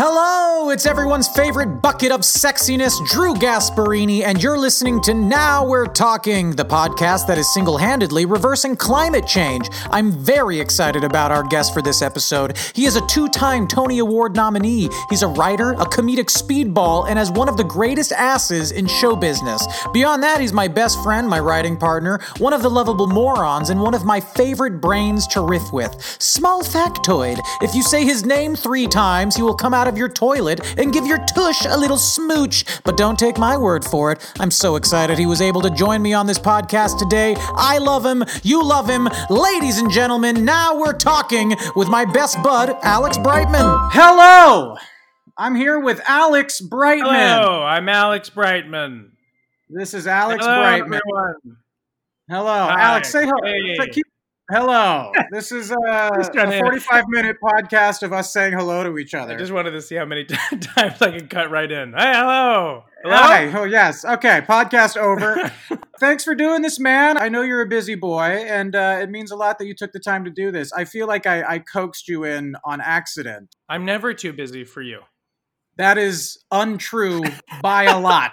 Hello, it's everyone's favorite bucket of sexiness, Drew Gasparini, and you're listening to Now We're Talking, the podcast that is single handedly reversing climate change. I'm very excited about our guest for this episode. He is a two time Tony Award nominee. He's a writer, a comedic speedball, and has one of the greatest asses in show business. Beyond that, he's my best friend, my writing partner, one of the lovable morons, and one of my favorite brains to riff with. Small factoid if you say his name three times, he will come out of your toilet and give your tush a little smooch. But don't take my word for it. I'm so excited he was able to join me on this podcast today. I love him. You love him. Ladies and gentlemen, now we're talking with my best bud, Alex Brightman. Hello! I'm here with Alex Brightman. Hello, I'm Alex Brightman. This is Alex Hello, Brightman. everyone. Hello. Hi. Alex, say hello. Hey. Say- keep- Hello. This is trying a 45 minute podcast of us saying hello to each other. I just wanted to see how many times I can cut right in. Hey, hello. Hello. Hi. Oh, yes. Okay. Podcast over. Thanks for doing this, man. I know you're a busy boy, and uh, it means a lot that you took the time to do this. I feel like I, I coaxed you in on accident. I'm never too busy for you. That is untrue by a lot.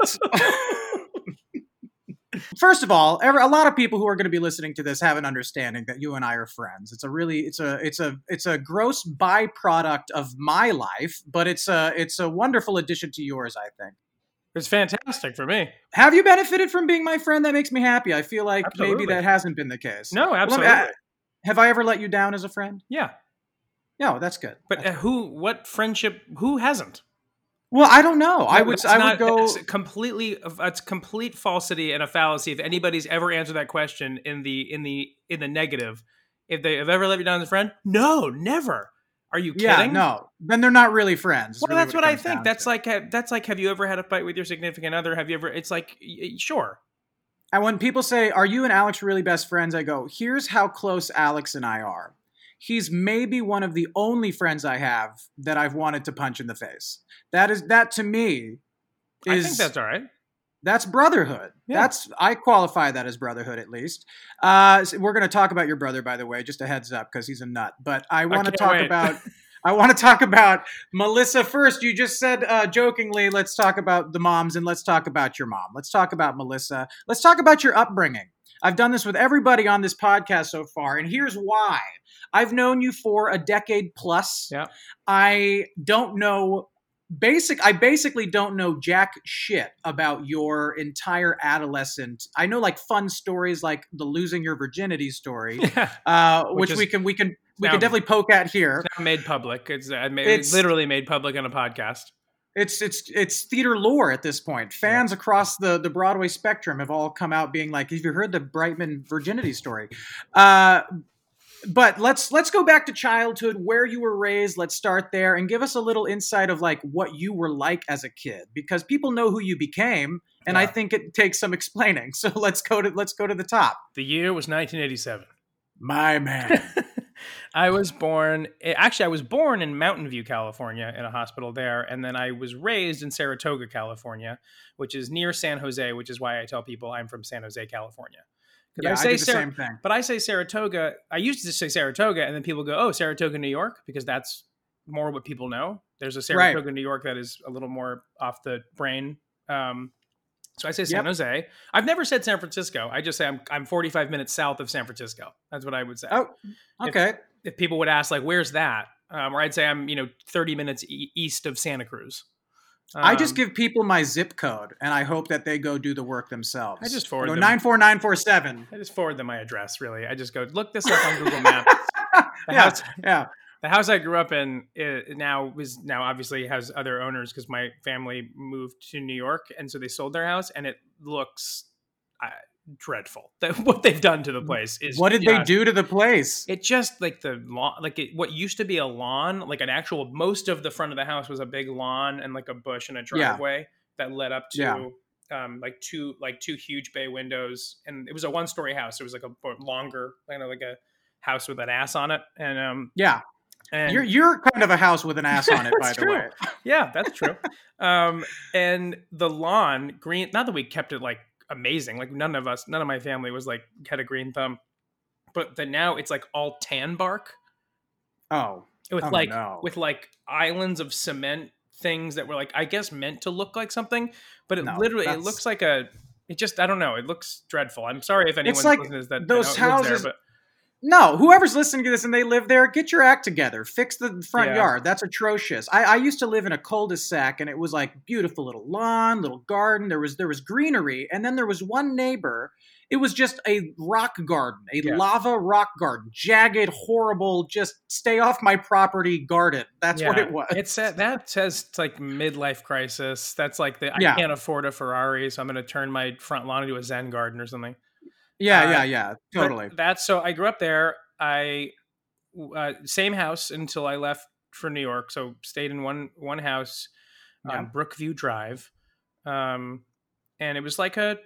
First of all, ever, a lot of people who are going to be listening to this have an understanding that you and I are friends. It's a really, it's a, it's a, it's a gross byproduct of my life, but it's a, it's a wonderful addition to yours. I think. It's fantastic for me. Have you benefited from being my friend? That makes me happy. I feel like Absolutely. maybe that hasn't been the case. No, Well, absolutely. I- have I ever let you down as a friend? yeah, No, that's good. but uh, who? What friendship? Who hasn't? Well, I don't know. I would, I not- would go. It's completely. It's complete falsity and a fallacy. If anybody's ever answered that question in the in the in the negative, if they have ever let you down as a friend, no, never. Are you kidding? Yeah, no. Then they're not really friends. Well, really that's it what I think. That's to. like that's like have you ever had a fight with your significant other? Have you ever? It's like sure. And when people say, Are you and Alex really best friends? I go, Here's how close Alex and I are. He's maybe one of the only friends I have that I've wanted to punch in the face. That is that to me I is think that's all right. that's brotherhood. Yeah. That's I qualify that as brotherhood at least. Uh, so we're going to talk about your brother, by the way, just a heads up because he's a nut. But I want to talk wait. about. I want to talk about Melissa first. You just said uh, jokingly, let's talk about the moms and let's talk about your mom. Let's talk about Melissa. Let's talk about your upbringing. I've done this with everybody on this podcast so far, and here's why. I've known you for a decade plus. Yeah. I don't know basic I basically don't know jack shit about your entire adolescent. I know like fun stories like the losing your virginity story, uh, which, Which we can we can we now- can definitely poke at here. It's now made public. It's, uh, made, it's literally made public on a podcast. It's it's it's theater lore at this point. Fans across the the Broadway spectrum have all come out being like, "Have you heard the Brightman virginity story?" Uh, but let's let's go back to childhood, where you were raised. Let's start there and give us a little insight of like what you were like as a kid, because people know who you became, and I think it takes some explaining. So let's go to let's go to the top. The year was 1987. My man. I was born, eh, actually, I was born in Mountain View, California, in a hospital there. And then I was raised in Saratoga, California, which is near San Jose, which is why I tell people I'm from San Jose, California. yeah, I, say the Sar- same thing. But I say Saratoga. I used to say Saratoga, and then people go, "Oh, Saratoga, New York," because that's more what people know. There's a Right. Saratoga, New York that is a little more off the brain. Um, so I say San Yep. Jose. I've never said San Francisco. I just say I'm I'm 45 minutes south of San Francisco. That's what I would say. Oh, okay. If people would ask like, "Where's that?" Um, or I'd say I'm you know 30 minutes e- east of Santa Cruz. I just Um, give people my zip code, and I hope that they go do the work themselves. I just forward you them. nine four nine four seven. I just forward them my address. Really, I just go look this up on Google Maps. Yeah, house, yeah. The house I grew up in now is now obviously has other owners because my family moved to New York and so they sold their house and it looks uh, dreadful. That what they've done to the place is What did they do to the place? It just like the lawn, like it, what used to be a lawn, like an actual. Most of the front of the house was a big lawn and like a bush and a Yeah. driveway that led up to. Yeah. Um, like two like two huge bay windows, and it was a one story house. It was like a longer, kind of like a house with an ass on it, and um, Yeah, and you're you're kind of a house with an ass on it, by the true. way. yeah, that's true. um, and the lawn, green. Not that we kept it like amazing. Like none of us, none of my family was like had a green thumb. But then now it's like all tan bark Oh, with Oh, like no. with like islands of cement things that were like I guess meant to look like something, but it No, literally it looks like a. It just I don't know. It looks dreadful. I'm sorry if anyone's like listening to that those that houses- there, but no! Whoever's listening to this and they live there, get your act together. Fix the front Yeah. yard. That's atrocious. I, I used to live in a cul-de-sac, and it was like beautiful little lawn, little garden. There was there was greenery, and then there was one neighbor. It was just a rock garden, a Yeah. lava rock garden, jagged, horrible. Just stay off my property garden. That's what it was. It's uh, that says like midlife crisis. That's like the Yeah. I can't afford a Ferrari, so I'm going to turn my front lawn into a Zen garden or something. Yeah, uh, yeah, yeah. Totally. That's so. I grew up there. I uh, same house until I left for New York. So stayed in one one house Yeah. on Brookview Drive, um, and it was like a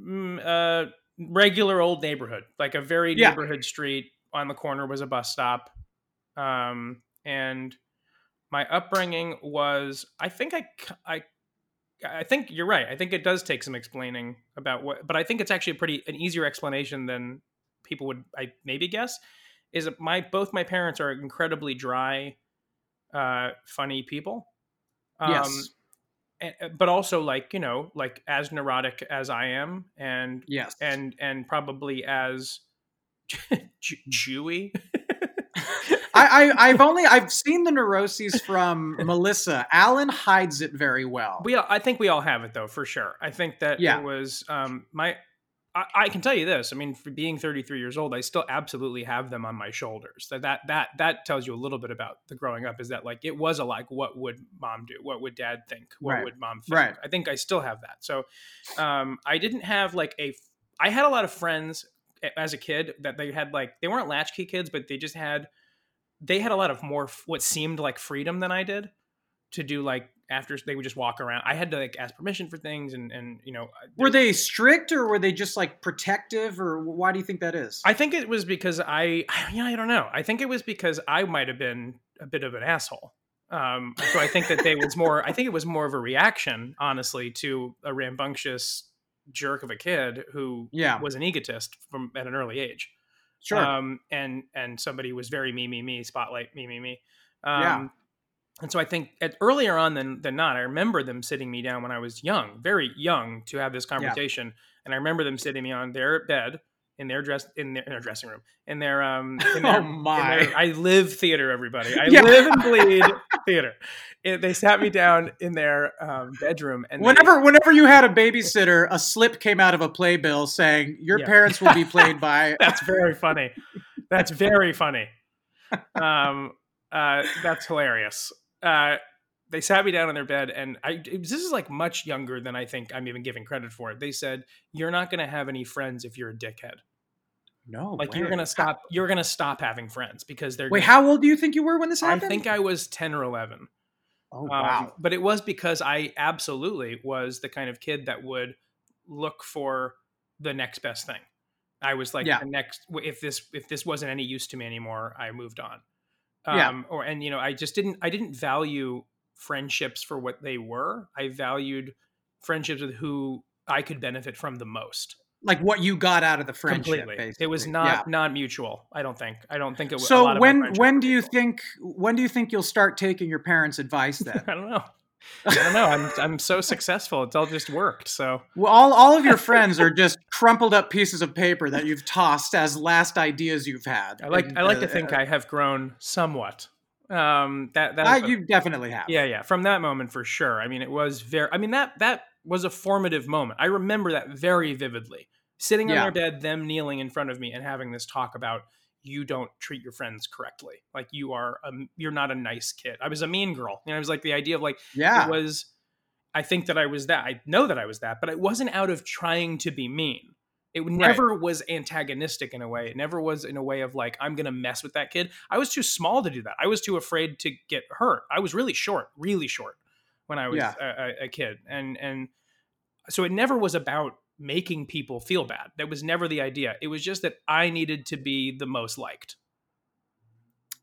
mm, uh, regular old neighborhood, like a very Yeah. neighborhood street. On the corner was a bus stop, um, and my upbringing was. I think I I. I think you're right. I think it does take some explaining about what, but I think it's actually a pretty an easier explanation than people would I maybe guess. Is that my both my parents are incredibly dry, uh, funny people. Um, yes. and- but also like you know like as neurotic as I am, and Yes. and and probably as Jew- Jewy. I, I I've only I've seen the neuroses from Melissa. Alan hides it very well. We, all- I think we all have it though, for sure. I think that Yeah. it was um, my. I, I can tell you this. I mean, for being 33 years old, I still absolutely have them on my shoulders. That that that that tells you a little bit about the growing up. Is that like it was a like, what would mom do? What would dad think? What Right. would mom think? Right. I think I still have that. So, um, I didn't have like a. I had a lot of friends as a kid that they had like they weren't latchkey kids, but they just had they had a lot of more f- what seemed like freedom than I did to do like after they would just walk around. I had to like ask permission for things and and you know were they strict or were they just like protective or why do you think that is? I think it was because I yeah I don't know. I think it was because I might have been a bit of an asshole. Um, so I think that they was more. I think it was more of a reaction, honestly, to a rambunctious jerk of a kid who Yeah. was an egotist from at an early age. Sure. Um, and and somebody was very me me me spotlight me me me. Um, Yeah. And so I think at, earlier on than than not, I remember them sitting me down when I was young, very young, to have this conversation. And I remember them sitting me on their bed in their dress in their, in their dressing room in their um. In their, Oh, my. their- I live theater, everybody. I Yeah. live and bleed theater. It, they sat me down in their um, bedroom, and they- whenever whenever you had a babysitter, a slip came out of a playbill saying your Yeah. parents will be played by That's very funny. That's very funny. Um, uh, that's hilarious. Uh, they sat me down on their bed, and I. This is like much younger than I think I'm even giving credit for it. They said, "You're not going to have any friends if you're a dickhead. No. Like way. you're going to stop. You're going to stop having friends because they're." Wait, gonna- how old do you think you were when this happened? I think I was ten or eleven. Oh Um, wow. but it was because I absolutely was the kind of kid that would look for the next best thing. I was like Yeah. the next if this if this wasn't any use to me anymore, I moved on. Yeah. Um or and you know, I just didn't I didn't value friendships for what they were. I valued friendships with who I could benefit from the most. like what you got out of the friendship. completely. Basically. It was not Yeah. not mutual. I don't think. I don't think it was. a So lot when when do you think when do you think you'll start taking your parents' advice then? I don't know. I don't know. I'm I'm so successful. It's all just worked. So Well, all, all of your friends are just crumpled up pieces of paper that you've tossed as last ideas you've had. I like And, I like uh, to think I have grown somewhat. Um, that that uh, you definitely have. Yeah, yeah. From that moment, for sure. I mean, it was very. I mean that that was a formative moment. I remember that very vividly. Sitting on Yeah. their bed, them kneeling in front of me, and having this talk about you don't treat your friends correctly. Like you are, a, you're not a nice kid. I was a mean girl. You know, it was like the idea of like Yeah. it was. I think that I was that. I know that I was that, but it wasn't out of trying to be mean. It never was antagonistic in a way. It never was in a way of like, I'm going to mess with that kid. I was too small to do that. I was too afraid to get hurt. I was really short, really short when I was Yeah. a, a, kid. And, and so it never was about making people feel bad. That was never the idea. It was just that I needed to be the most liked.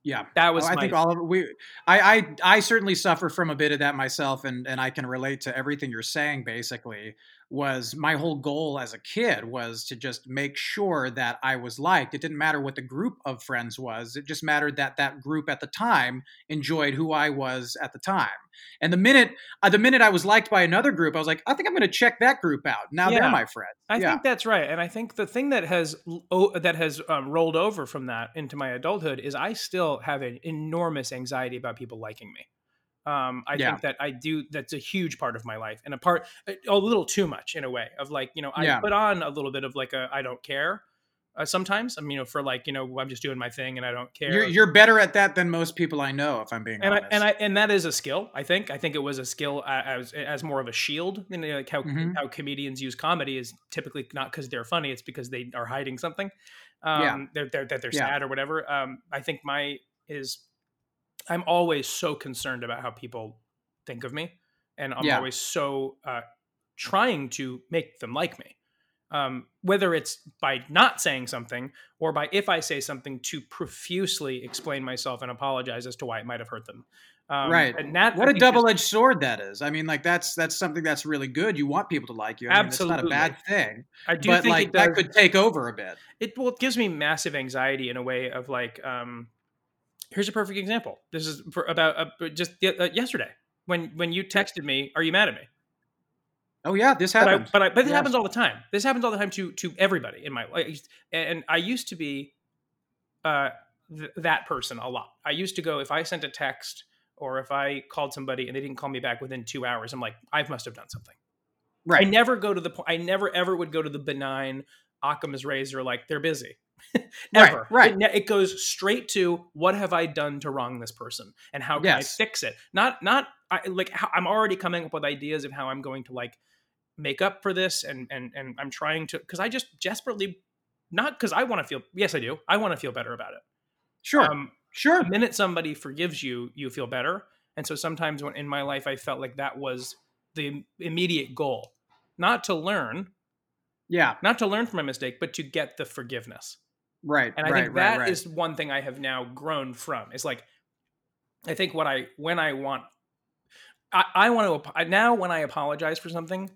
Yeah. That was Oh, I my, think all of we I, I I certainly suffer from a bit of that myself and and I can relate to everything you're saying basically was my whole goal as a kid was to just make sure that I was liked. It didn't matter what the group of friends was. It just mattered that that group at the time enjoyed who I was at the time. And the minute uh, the minute I was liked by another group, I was like, I think I'm going to check that group out. Now Yeah. they're my friends. I yeah. think that's right, and I think the thing that has oh, that has um, rolled over from that into my adulthood is I still have an enormous anxiety about people liking me. Um, I Yeah. think that I do. That's a huge part of my life, and a part a little too much in a way of like you know I Yeah. put on a little bit of like a I don't care. Uh, sometimes I mean, you know, for like you know, I'm just doing my thing and I don't care. You're you're better at that than most people I know if I'm being and I, honest. and I and that is a skill. I think. I think it was a skill as as more of a shield. You know, like how Mhm. how comedians use comedy is typically not because they're funny. It's because they are hiding something. Um, Yeah. they're, they're that they're Yeah. sad or whatever. Um, I think my is. I'm always so concerned about how people think of me, and I'm Yeah. always so uh, trying to make them like me. Um, whether it's by not saying something or by if I say something to profusely explain myself and apologize as to why it might have hurt them. Um, right. And that what I a double-edged sword that is. I mean, like that's that's something that's really good. You want people to like you. I mean, it's not a bad thing. I do but think like that could take over a bit. it well it gives me massive anxiety in a way of like um here's a perfect example this is for about uh, just uh, yesterday when when you texted me are you mad at me Oh yeah, this but I, happened. but I, but this Yes. happens all the time this happens all the time to to everybody in my life and i used to be uh th- that person a lot i used to go if i sent a text or if i called somebody and they didn't call me back within two hours i'm like i must have done something Right. I never go to the point. I never ever would go to the benign Occam's razor like they're busy. Right, Ever. right. It, it goes straight to what have I done to wrong this person and how can I fix it? Not not I, like how, I'm already coming up with ideas of how I'm going to like make up for this and and and I'm trying to because I just desperately not because I want to feel yes I do I want to feel better about it. Sure. Um, sure. the minute somebody forgives you, you feel better. And so sometimes when in my life, I felt like that was the immediate goal, not to learn, Yeah. not to learn from my mistake, but to get the forgiveness. Right. And I right, think right, that is right. one thing I have now grown from. It's like, I think what I when I want, I, I want to now when I apologize for something,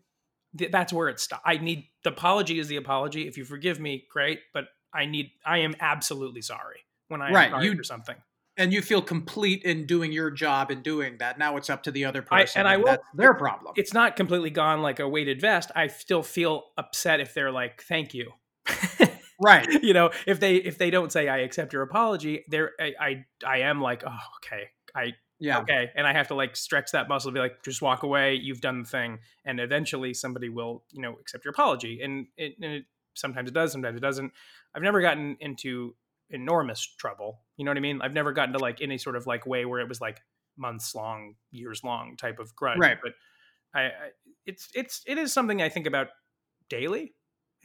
that's where it stops. I need the apology is the apology. If you forgive me, great. But I need I am absolutely sorry when I am Right, sorry you- for something. and you feel complete in doing your job and doing that. Now it's up to the other I- person. and I will- that's their problem. it's not completely gone like a weighted vest. I still feel upset if they're like, "Thank you." right. you know, if they if they don't say I accept your apology, they're I I, I am like, "Oh, okay, I Yeah. okay," and I have to like stretch that muscle, be like, "Just walk away. You've done the thing," and eventually somebody will you know accept your apology, and it, and it sometimes it does, sometimes it doesn't. I've never gotten into enormous trouble. You know what I mean? I've never gotten to like any sort of like way where it was like months long, years long type of grudge. Right. But I, I it's it's it is something I think about daily.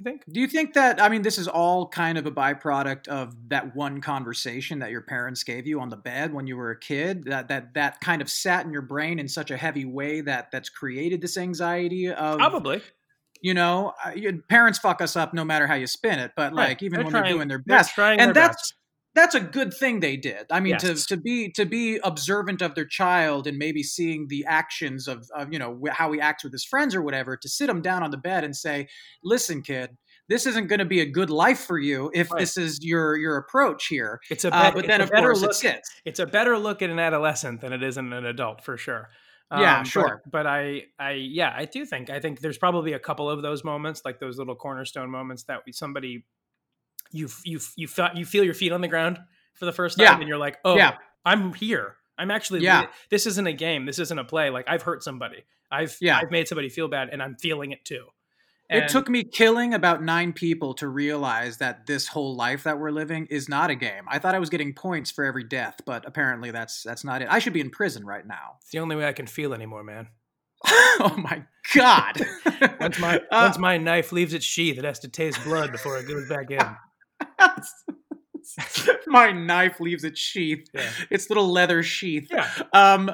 I think. Do you think that I mean this is all kind of a byproduct of that one conversation that your parents gave you on the bed when you were a kid that that that kind of sat in your brain in such a heavy way that that's created this anxiety of Probably. you know your parents fuck us up no matter how you spin it but Right. like even They're when trying- they're doing their best trying and their that's best. That's a good thing they did. I mean, Yes. to to be to be observant of their child and maybe seeing the actions of of you know how he acts with his friends or whatever. To sit him down on the bed and say, "Listen, kid, this isn't going to be a good life for you if Right. this is your your approach here. It's a Uh, but it's then a of better course look it sits. it's a better look at an adolescent than it is in an adult for sure. Yeah, but- sure. But, I, I, yeah, I do think I think there's probably a couple of those moments, like those little cornerstone moments that we, somebody you you you feel you feel your feet on the ground for the first time, Yeah. and you're like, oh, Yeah. I'm here. I'm actually Yeah. This isn't a game. This isn't a play. Like I've hurt somebody. I've Yeah. I've made somebody feel bad, and I'm feeling it too. it took me killing about nine people to realize that this whole life that we're living is not a game. I thought I was getting points for every death, but apparently that's that's not it. I should be in prison right now. It's the only way I can feel anymore, man. oh my god! Once my Uh, once my knife leaves its sheath, it has to taste blood before it goes back in. my knife leaves its sheath. Yeah. Its little leather sheath. Yeah. Um,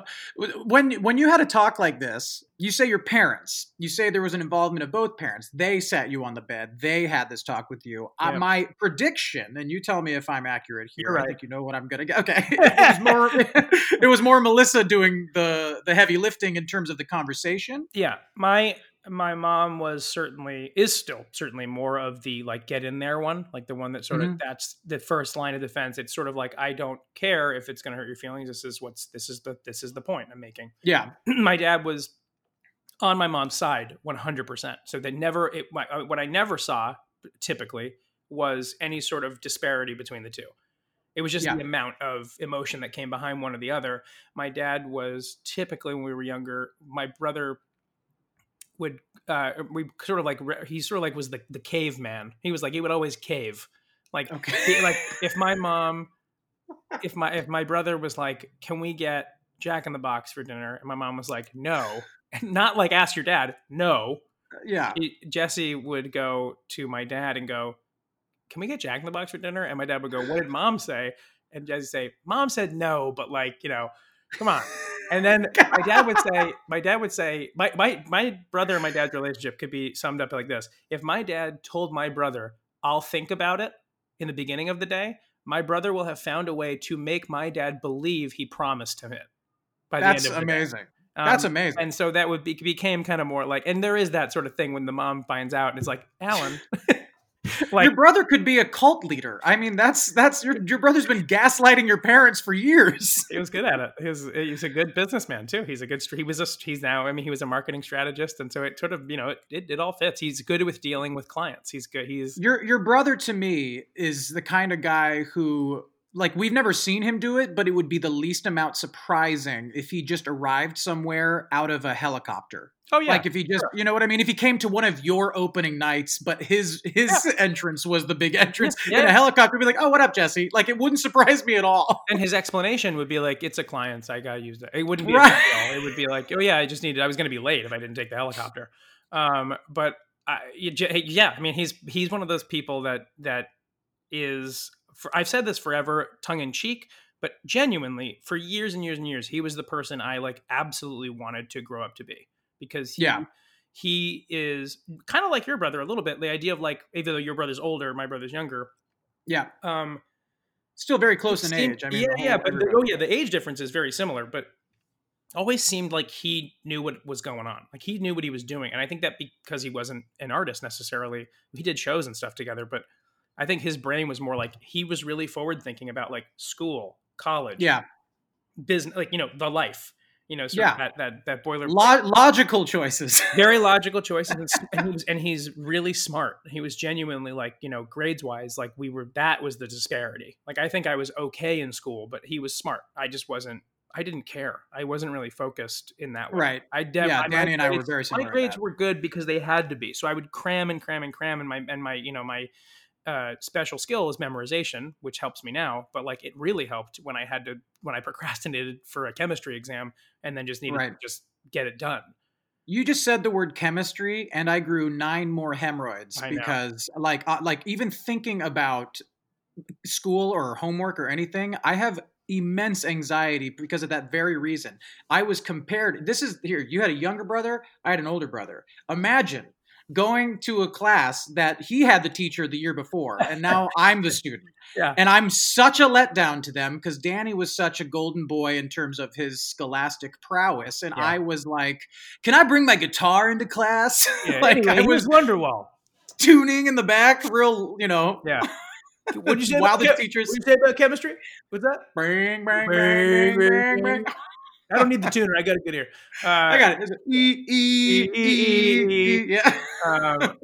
when when you had a talk like this, you say your parents. You say there was an involvement of both parents. They sat you on the bed. They had this talk with you. Uh, my prediction, and you tell me if I'm accurate here. You're I think you know what I'm gonna get. Okay, it was more. it was more Melissa doing the the heavy lifting in terms of the conversation. yeah my my mom was certainly is still certainly more of the like get in there one like the one that sort Mhm. of that's the first line of defense. It's sort of like i don't care if it's going to hurt your feelings. This is what's this is the this is the point i'm making. Yeah, my dad was on my mom's side 100% so they never it my, uh, what i never saw typically was any sort of disparity between the two. It was just Yeah. the amount of emotion that came behind one or the other. My dad was typically when we were younger my brother would uh we sort of like re- he sort of like was the the caveman. He was like he would always cave. Like Okay. he- like if my mom if my if my brother was like can we get jack in the box for dinner? and my mom was like no. And not like ask your dad. No. Yeah. he- jesse would go to my dad and go can we get jack in the box for dinner? and my dad would go what did mom say? and jesse say mom said no but like you know come on and then my dad would say my dad would say my, my my brother and my dad's relationship could be summed up like this if my dad told my brother i'll think about it in the beginning of the day my brother will have found a way to make my dad believe he promised him it by That's the end of the day. That's amazing. That's Um, amazing. and so that would be became kind of more like and there is that sort of thing when the mom finds out and it's like alan like your brother could be a cult leader. I mean, that's that's your your brother's been gaslighting your parents for years. he was good at it. He was he's a good businessman too. He's a good he was a he's now I mean he was a marketing strategist and so it sort of you know it, it, it all fits. He's good with dealing with clients. He's good. He's Your your brother to me is the kind of guy who like we've never seen him do it, but it would be the least amount surprising if he just arrived somewhere out of a helicopter. Oh yeah Like if he just, you know what I mean? If he came to one of your opening nights, but his his entrance was the big entrance Yeah, in a helicopter, he'd be like, "Oh, what up, Jesse?" Like it wouldn't surprise me at all. and his explanation would be like it's a client's I got to use it. It wouldn't be Right. It would be like oh yeah I just needed I was going to be late if I didn't take the helicopter. Um, but I, yeah I mean he's he's one of those people that that is for, I've said this forever tongue in cheek but genuinely for years and years and years he was the person I like absolutely wanted to grow up to be because he, Yeah. he is kind of like your brother a little bit the idea of like even though your brother's older my brother's younger Yeah, um still very close in seemed- age. I mean, yeah, yeah, but the, oh yeah, the age difference is very similar, but always seemed like he knew what was going on. Like he knew what he was doing, and I think that because he wasn't an artist necessarily, he did shows and stuff together, but I think his brain was more like he was really forward thinking about like school, college, yeah, business, like you know the life, you know, sort Yeah. of that that that boiler. Lo- logical choices. very logical choices and, and, he was, and he's really smart he was genuinely like you know grades wise like we were that was the disparity like i think i was okay in school but he was smart i just wasn't i didn't care i wasn't really focused in that way Right. i de- Yeah, Danny and I were very similar my grades were good because they had to be so i would cram and cram and cram and my and my you know my uh, special skill is memorization, which helps me now. But like, it really helped when I had to when I procrastinated for a chemistry exam and then just needed Right. to just get it done. You just said the word chemistry, and I grew nine more hemorrhoids because, like, uh, like even thinking about school or homework or anything, I have immense anxiety because of that very reason. I was compared. This is here. You had a younger brother. I had an older brother. Imagine going to a class that he had the teacher the year before, and now I'm the student. Yeah. And I'm such a letdown to them because Danny was such a golden boy in terms of his scholastic prowess. And Yeah. I was like, can I bring my guitar into class? Yeah, like anyway, I was was Wonderwall. tuning in the back, real, you know. Yeah. What'd you say? While about the chem- teachers- What'd you say about chemistry? What's that? Bang, bang, Bang, bang, bang, bang. bang. I don't need the tuner. I got a good ear. Uh, I got it. E, E, E, E, E. Yeah. um,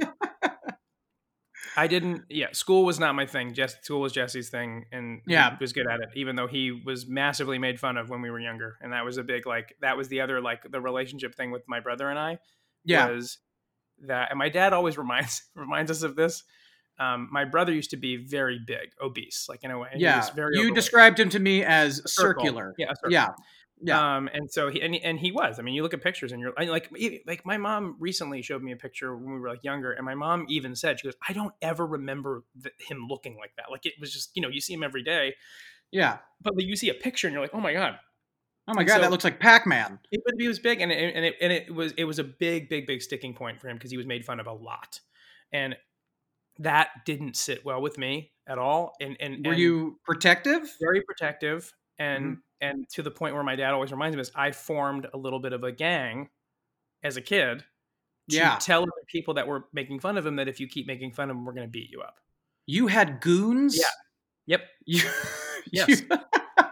I didn't. Yeah, school was not my thing. Jess, school was Jesse's thing, and Yeah. he was good at it. Even though he was massively made fun of when we were younger, and that was a big like that was the other like the relationship thing with my brother and I. Yeah. was that, and my dad always reminds reminds us of this. Um, my brother used to be very big, obese, like in a way. He Yeah. was very You overweight. described him to me as Circle. circular. Yeah, circle. Yeah. Yeah. Um, and so he and, he- and he was. I mean, you look at pictures and you're like, like my mom recently showed me a picture when we were like younger, and my mom even said she goes, "I don't ever remember th- him looking like that. Like it was just you know you see him every day, Yeah. but like, you see a picture and you're like, oh my god, Oh my And God, so- that looks like Pac Man. he, but he was big, and it, and it and it was it was a big big big sticking point for him because he was made fun of a lot, and that didn't sit well with me at all. And and Were and- you protective? very protective and Mm-hmm. And to the point where my dad always reminds me is I formed a little bit of a gang as a kid to Yeah. tell other people that were making fun of him that if you keep making fun of him we're going to beat you up. You had goons? Yeah. Yep. You, Yes. you-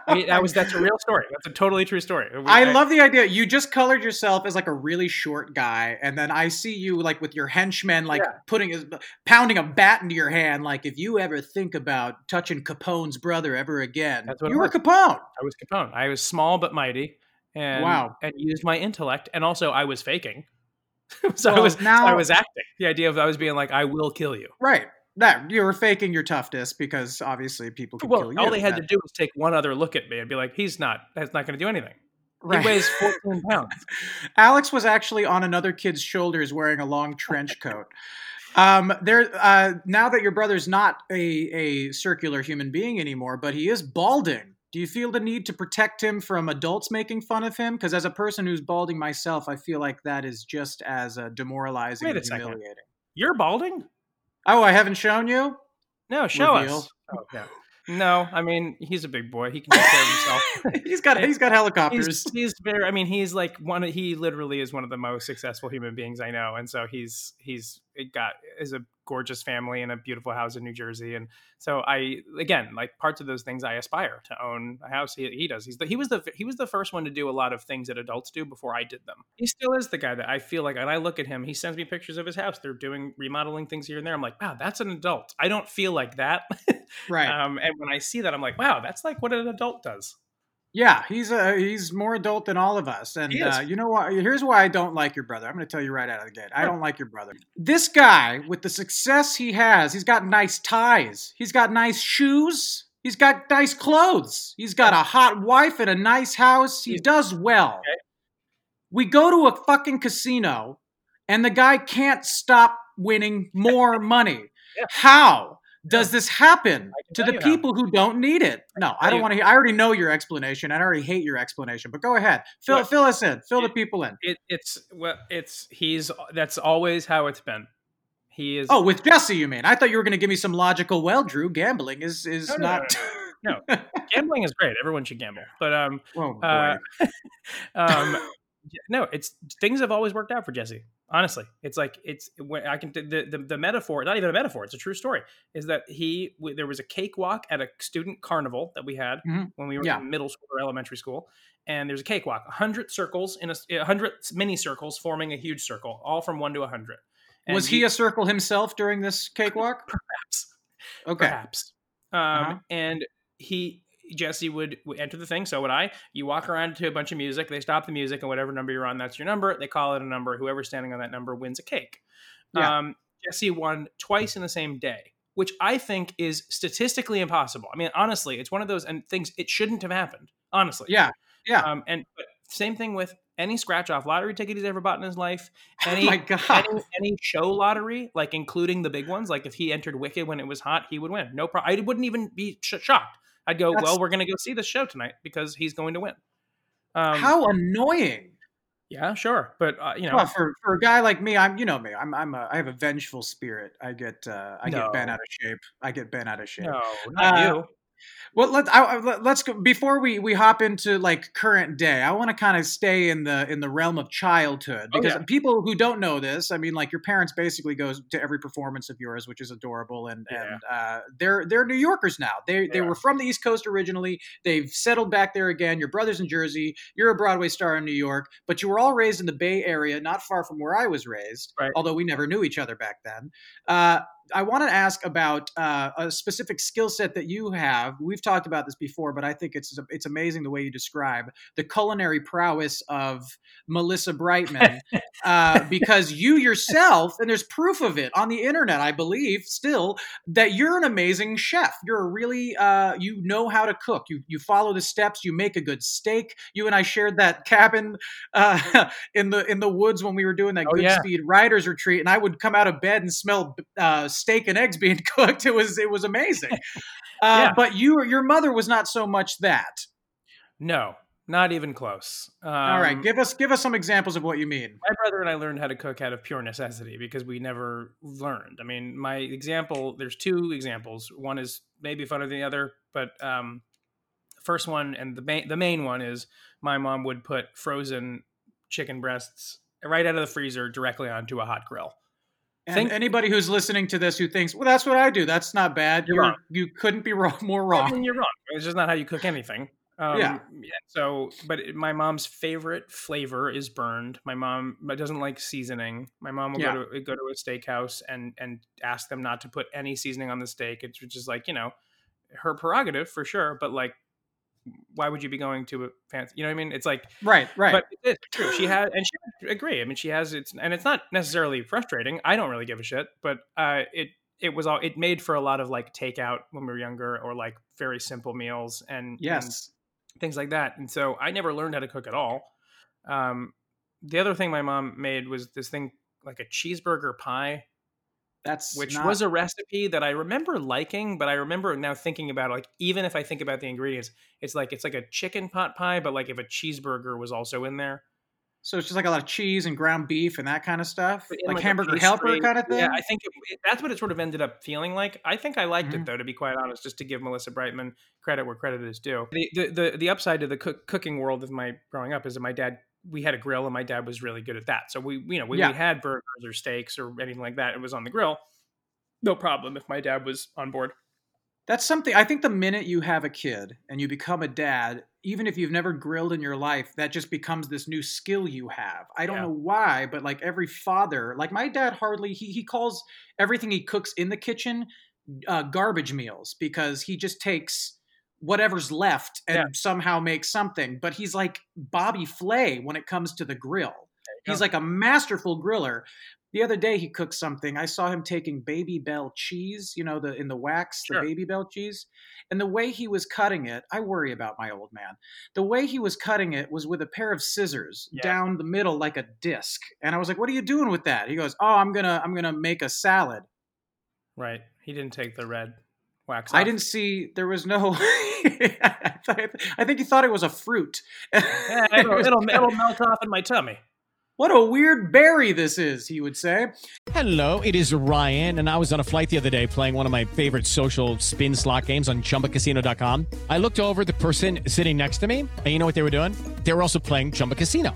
I that was that's a real story. That's a totally true story. We- I love the idea. You just colored yourself as like a really short guy, and then I see you like with your henchmen, like Yeah. putting his pounding a bat into your hand. Like if you ever think about touching Capone's brother ever again, That's what you were. Capone. I was Capone. I was small but mighty and Wow. and used my intellect and also I was faking. so I Well, was so now- I was acting. The idea of I was being like I will kill you. Right. That you were faking your toughness because obviously people could Well, kill you. all they had to do was take one other look at me and be like, "He's not. That's not going to do anything." Right. He weighs 14 pounds. Alex was actually on another kid's shoulders wearing a long trench coat. Um, there, uh, now that your brother's not a, a circular human being anymore, but he is balding. Do you feel the need to protect him from adults making fun of him? Because as a person who's balding myself, I feel like that is just as uh, demoralizing Wait a and second. You're balding? Oh, I haven't shown you. No, show Reveal. us. Oh, yeah. No, I mean he's a big boy. He can take care of himself. he's got he's got helicopters. He's, he's very. I mean, he's like one. of- He literally is one of the most successful human beings I know, and so he's he's got is a gorgeous family and a beautiful house in New Jersey, and so I again like parts of those things I aspire to own a house. He, he does. He's the, he was the he was the first one to do a lot of things that adults do before I did them. He still is the guy that I feel like, and I look at him. He sends me pictures of his house. They're doing remodeling things here and there. I'm like, wow, that's an adult. I don't feel like that. right. Um, and when I see that, I'm like, wow, that's like what an adult does. Yeah, he's uh, he's more adult than all of us, and uh, you know what? Here's why I don't like your brother. I'm going to tell you right out of the gate. I don't like your brother. This guy, with the success he has, he's got nice ties. He's got nice shoes. He's got nice clothes. He's got a hot wife and a nice house. He does well. Okay. We go to a fucking casino, and the guy can't stop winning more money. Yeah. How? Does this happen to the how. people who don't need it? No, I don't want to hear. I already know your explanation. I already hate your explanation. But go ahead, fill Look, fill us in. Fill the people in. It, it's well, it's he's that's always how it's been. He is. Oh, with Jesse, you mean? I thought you were going to give me some logical. Well, Drew, gambling is is No, no, not. no, gambling is great. Everyone should gamble, but um, oh uh, um, no, it's things have always worked out for Jesse. Honestly, it's like it's when I can the, the the metaphor, not even a metaphor, it's a true story. Is that he w- there was a cakewalk at a student carnival that we had Mhm. when we were Yeah. in middle school or elementary school, and there's a cakewalk, a hundred circles in a hundred mini circles forming a huge circle, all from one to a hundred. And was he a circle himself during this cakewalk? perhaps? Okay. perhaps. Um, Uh-huh. And he, Jesse would, would enter the thing. So would I. You walk around to a bunch of music. They stop the music, and whatever number you're on, that's your number. They call it a number. Whoever's standing on that number wins a cake. Yeah. Um, Jesse won twice in the same day, which I think is statistically impossible. I mean, honestly, it's one of those and things. It shouldn't have happened. Honestly. Yeah. Yeah. Um, and but same thing with any scratch off lottery ticket he's ever bought in his life. Any, oh my god. any, any show lottery, like including the big ones, like if he entered Wicked when it was hot, he would win. No problem. I wouldn't even be sh- shocked. I'd go, That's- well, we're going to go see this show tonight because he's going to win. Um, How annoying. Yeah, sure, but uh, you know, Well, for, for a guy like me, I'm you know me. I'm I'm a, I have a vengeful spirit. I get uh, I No. get bent out of shape. I get bent out of shape. no, not Uh, you. Well, let, I, let- let's go before we we hop into like current day. I want to kind of stay in the in the realm of childhood Oh, because yeah. people who don't know this, I mean, like your parents basically goes to every performance of yours, which is adorable, and Yeah. and uh, they're they're New Yorkers now. They they Yeah. were from the East Coast originally. They've settled back there again. Your brother's in Jersey. You're a Broadway star in New York, but you were all raised in the Bay Area, not far from where I was raised. Right. Although we never knew each other back then. Uh, I want to ask about uh, a specific skill set that you have. We've talked about this before, but I think it's it's amazing the way you describe the culinary prowess of Melissa Brightman, uh, because you yourself, and there's proof of it on the internet, I believe, still that you're an amazing chef. You're a really uh, you know how to cook. You you follow the steps. You make a good steak. You and I shared that cabin uh, in the in the woods when we were doing that Oh, good yeah. speed riders retreat, and I would come out of bed and smell uh, steak and eggs being cooked. It was it was amazing. Uh, Yeah. But you your mother was not so much that. No, not even close. Um, All right, give us give us some examples of what you mean. my brother and I learned how to cook out of pure necessity because we never learned. I mean, my example, there's two examples. One is maybe funnier than the other, but um, the first one and the main the main one is my mom would put frozen chicken breasts right out of the freezer directly onto a hot grill. And Think- anybody who's listening to this who thinks, well, that's what I do. That's not bad. You're You're, wrong. you couldn't be wrong, more wrong. I mean, you're wrong. It's just not how you cook anything. Um, Yeah. So, but my mom's favorite flavor is burned. My mom doesn't like seasoning. My mom will Yeah. go to go to a steakhouse and and ask them not to put any seasoning on the steak. It's just like you know, her prerogative for sure. But like, why would you be going to a fancy? You know what I mean? It's like, Right, right. but it's true. She has, and she agree. I mean, she has it's, and it's not necessarily frustrating. I don't really give a shit, but uh, it it was all it made for a lot of like takeout when we were younger, or like very simple meals and and yes. things like that. And so I never learned how to cook at all. Um, the other thing my mom made was this thing like a cheeseburger pie, That's which not- was a recipe that I remember liking, but I remember now thinking about like even if I think about the ingredients, it's like it's like a chicken pot pie, but like if a cheeseburger was also in there. so it's just like a lot of cheese and ground beef and that kind of stuff, in, like, hamburger helper kind of thing. Yeah, I think it, that's what it sort of ended up feeling like. I think I liked Mhm. it though, to be quite honest, just to give Melissa Brightman credit where credit is due. The the the, the upside to the cook, cooking world of my growing up is that my dad we had a grill and my dad was really good at that. So we you know when Yeah. we had burgers or steaks or anything like that, it was on the grill. No problem if my dad was on board. That's something I think the minute you have a kid and you become a dad, even if you've never grilled in your life, that just becomes this new skill you have. I don't Yeah. know why, but like every father, like my dad hardly he he calls everything he cooks in the kitchen uh, garbage meals because he just takes whatever's left and Yeah. somehow make something. But he's like Bobby Flay when it comes to the grill. He's like a masterful griller. The other day he cooked something. I saw him taking Babybel cheese, you know, the in the wax, Sure. the Babybel cheese. And the way he was cutting it, I worry about my old man. The way he was cutting it was with a pair of scissors Yeah. down the middle like a disc. And I was like, "What are you doing with that?" He goes, "Oh, I'm going to I'm going to make a salad." Right. He didn't take the red wax. I didn't see there was no I, thought- I think he thought it was a fruit. Yeah, it'll, it'll, it'll melt off in my tummy. what a weird berry this is, he would say. Hello, it is Ryan, and I was on a flight the other day playing one of my favorite social spin slot games on chumbacasino.com. I looked over at the person sitting next to me, and you know what they were doing? They were also playing Chumba Casino.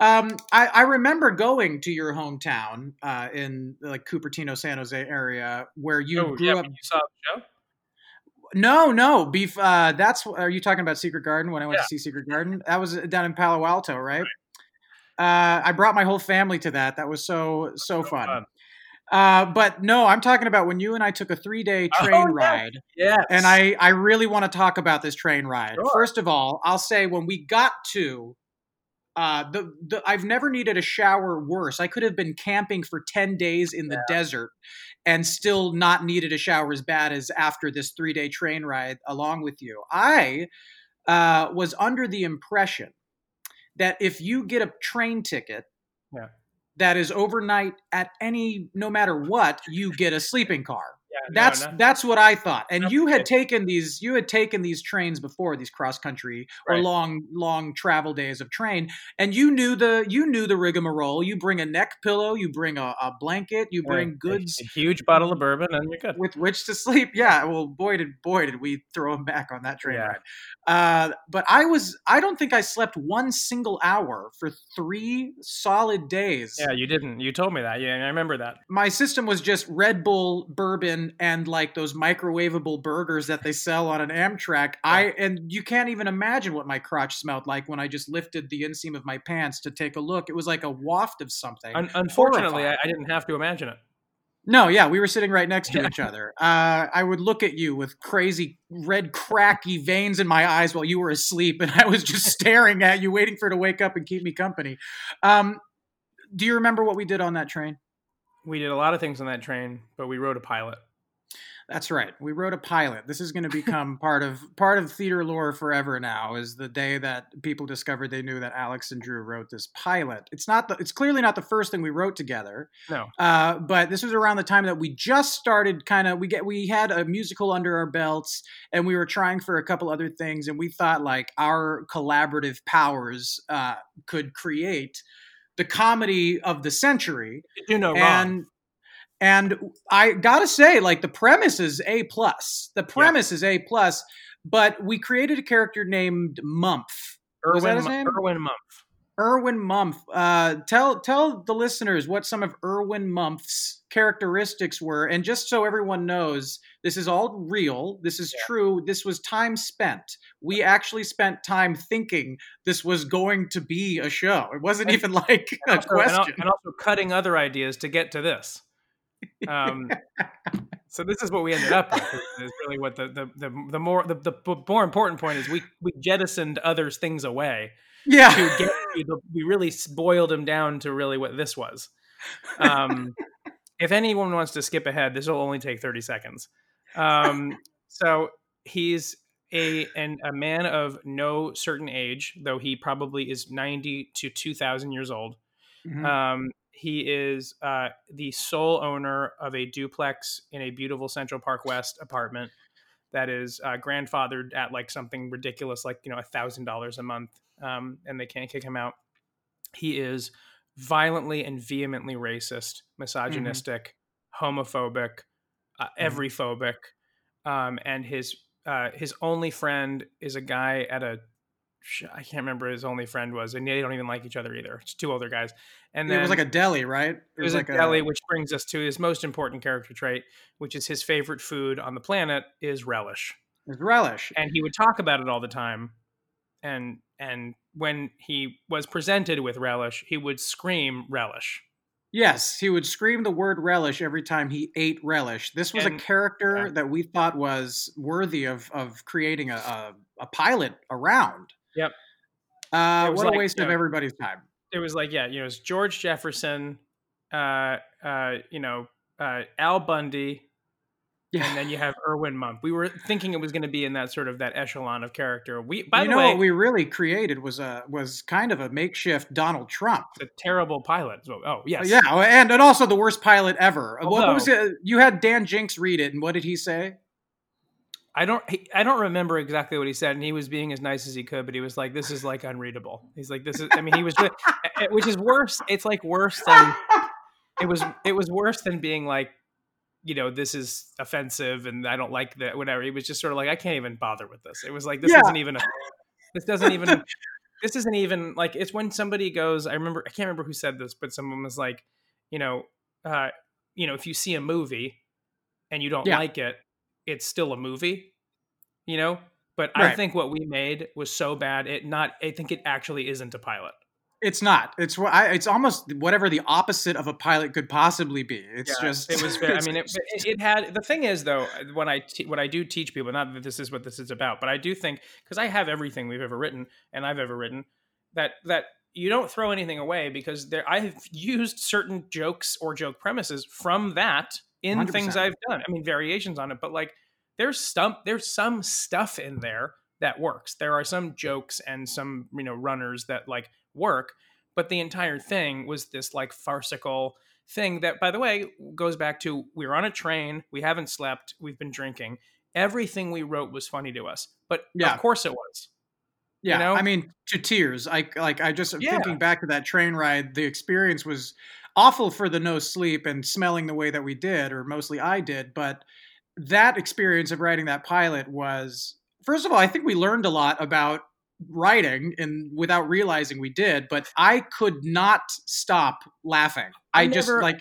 Um, I, I remember going to your hometown uh, in like Cupertino, San Jose area where you oh, grew yeah, up. you saw the show? No, no, beef. Uh, that's are you talking about Secret Garden when I went Yeah. to see Secret Garden? That was down in Palo Alto, right? Uh, I brought my whole family to that. That was so so fun. fun. Uh, but no, I'm talking about when you and I took a three day Oh, train yeah. ride. Yes. And I, I really want to talk about this train ride. Sure. First of all, I'll say when we got to uh, the, the I've never needed a shower worse. I could have been camping for 10 days in the desert and still not needed a shower as bad as after this three day train ride along with you. I uh, was under the impression that if you get a train ticket Yeah. that is overnight at any no matter what, you get a sleeping car. That's no. that's what I thought. And No, you had taken these you had taken these trains before, these cross country or long long travel days of train, and you knew the you knew the rigmarole. You bring a neck pillow, you bring a, a blanket, you bring Right. A- goods a, huge bottle of bourbon, and you're good. with which to sleep. Yeah, well, boy did boy did we throw him back on that train Yeah. ride. Uh, but I was I don't think I slept one single hour for three solid days. Yeah, you didn't. You told me that. Yeah, I remember that. my system was just Red Bull, bourbon, and like those microwavable burgers that they sell on an Amtrak. I and you can't even imagine what my crotch smelled like when I just lifted the inseam of my pants to take a look. It was like a waft of something. Un- unfortunately, I, I didn't have to imagine it. No, yeah, we were sitting right next to each other. Uh, I would look at you with crazy red, cracky veins in my eyes while you were asleep, and I was just staring at you, waiting for you to wake up and keep me company. Um, do you remember what we did on that train? We did a lot of things on that train, but we rode a pilot. That's right. We wrote a pilot. This is going to become part of part of theater lore forever now. Is the day that people discovered they knew that Alex and Drew wrote this pilot. It's not the. It's clearly not the first thing we wrote together. No. Uh, but this was around the time that we just started. Kind of, we get we had a musical under our belts, and we were trying for a couple other things, and we thought like our collaborative powers uh, could create the comedy of the century You know, no wrong. And and I gotta say, like the premise is a plus. The premise is a plus, but we created a character named Mumph. Erwin, his name? Erwin Mumph. Erwin Mumph. Uh, tell tell the listeners what some of Erwin Mumph's characteristics were, and just so everyone knows, this is all real. This is true. This was time spent. We actually spent time thinking this was going to be a show. It wasn't even like a Also- and, al- question. and also cutting other ideas to get to this. Um, so this is what we ended up with. Is, really what the the the, the more the, the more important point is we we jettisoned others things away yeah. to get we really boiled them down to really what this was. Um, if anyone wants to skip ahead, this will only take thirty seconds. Um, so he's a and a man of no certain age, though he probably is ninety to two thousand years old. Mhm. Um, he is uh, the sole owner of a duplex in a beautiful Central Park West apartment that is uh, grandfathered at like something ridiculous, like you know a thousand dollars a month, um, and they can't kick him out. He is violently and vehemently racist, misogynistic, homophobic, uh, every phobic, um, and his uh, his only friend is a guy at a I can't remember his only friend was, and they don't even like each other either. It's two older guys, and then it was like a deli, right? it was, like a deli, which brings us to his most important character trait, which is his favorite food on the planet is relish, it was relish. and he would talk about it all the time. And and when he was presented with relish, he would scream relish. Yes, he would scream the word relish every time he ate relish. This was And- a character yeah. that we thought was worthy of of creating a a, a pilot around. Yep. Uh, what a waste you of everybody's time. It was like yeah, you know, it's George Jefferson, uh, uh, you know, uh, Al Bundy, Yeah. and then you have Erwin Mumph. We were thinking it was going to be in that sort of that echelon of character. We by you the know way, what we really created was a was kind of a makeshift Donald Trump. a terrible pilot. So, oh yes, Yeah, and and also the worst pilot ever. what, what was Although- it? You had Dan Jinks read it, and what did he say? I don't he, I don't remember exactly what he said, and he was being as nice as he could, but he was like, "This is like unreadable." He's like, "This is." I mean, he was, which is worse. It's like worse than it was. It was worse than being like, you know, this is offensive, and I don't like that. Whatever. He was just sort of like, I can't even bother with this. It was like this Yeah. isn't even. A, this doesn't even. this isn't even like it's when somebody goes. I remember. I can't remember who said this, but someone was like, you know, uh, you know, if you see a movie and you don't Yeah. like it, it's still a movie, you know. But I think what we made was so bad. It not. I think it actually isn't a pilot. It's not. It's wha- I, it's almost whatever the opposite of a pilot could possibly be. It's Yeah, just it was very, I mean it, it, had the thing is though uh, when I te- what I do teach people not that this is what this is about but I do think because I have everything we've ever written and I've ever written that that you don't throw anything away because there I've used certain jokes or joke premises from that in things 100%. I've done I mean variations on it but like there's stump there's some stuff in there that works there are some jokes and some you know runners that like work but the entire thing was this like farcical thing that by the way goes back to we're on a train we haven't slept we've been drinking everything we wrote was funny to us but Yeah. of course it was Yeah, know? I mean, to tears. I like. I just Yeah. thinking back to that train ride. The experience was awful for the no sleep and smelling the way that we did, or mostly I did. But that experience of writing that pilot was, first of all, I think we learned a lot about writing, and without realizing we did. But I could not stop laughing. I, I just never- like.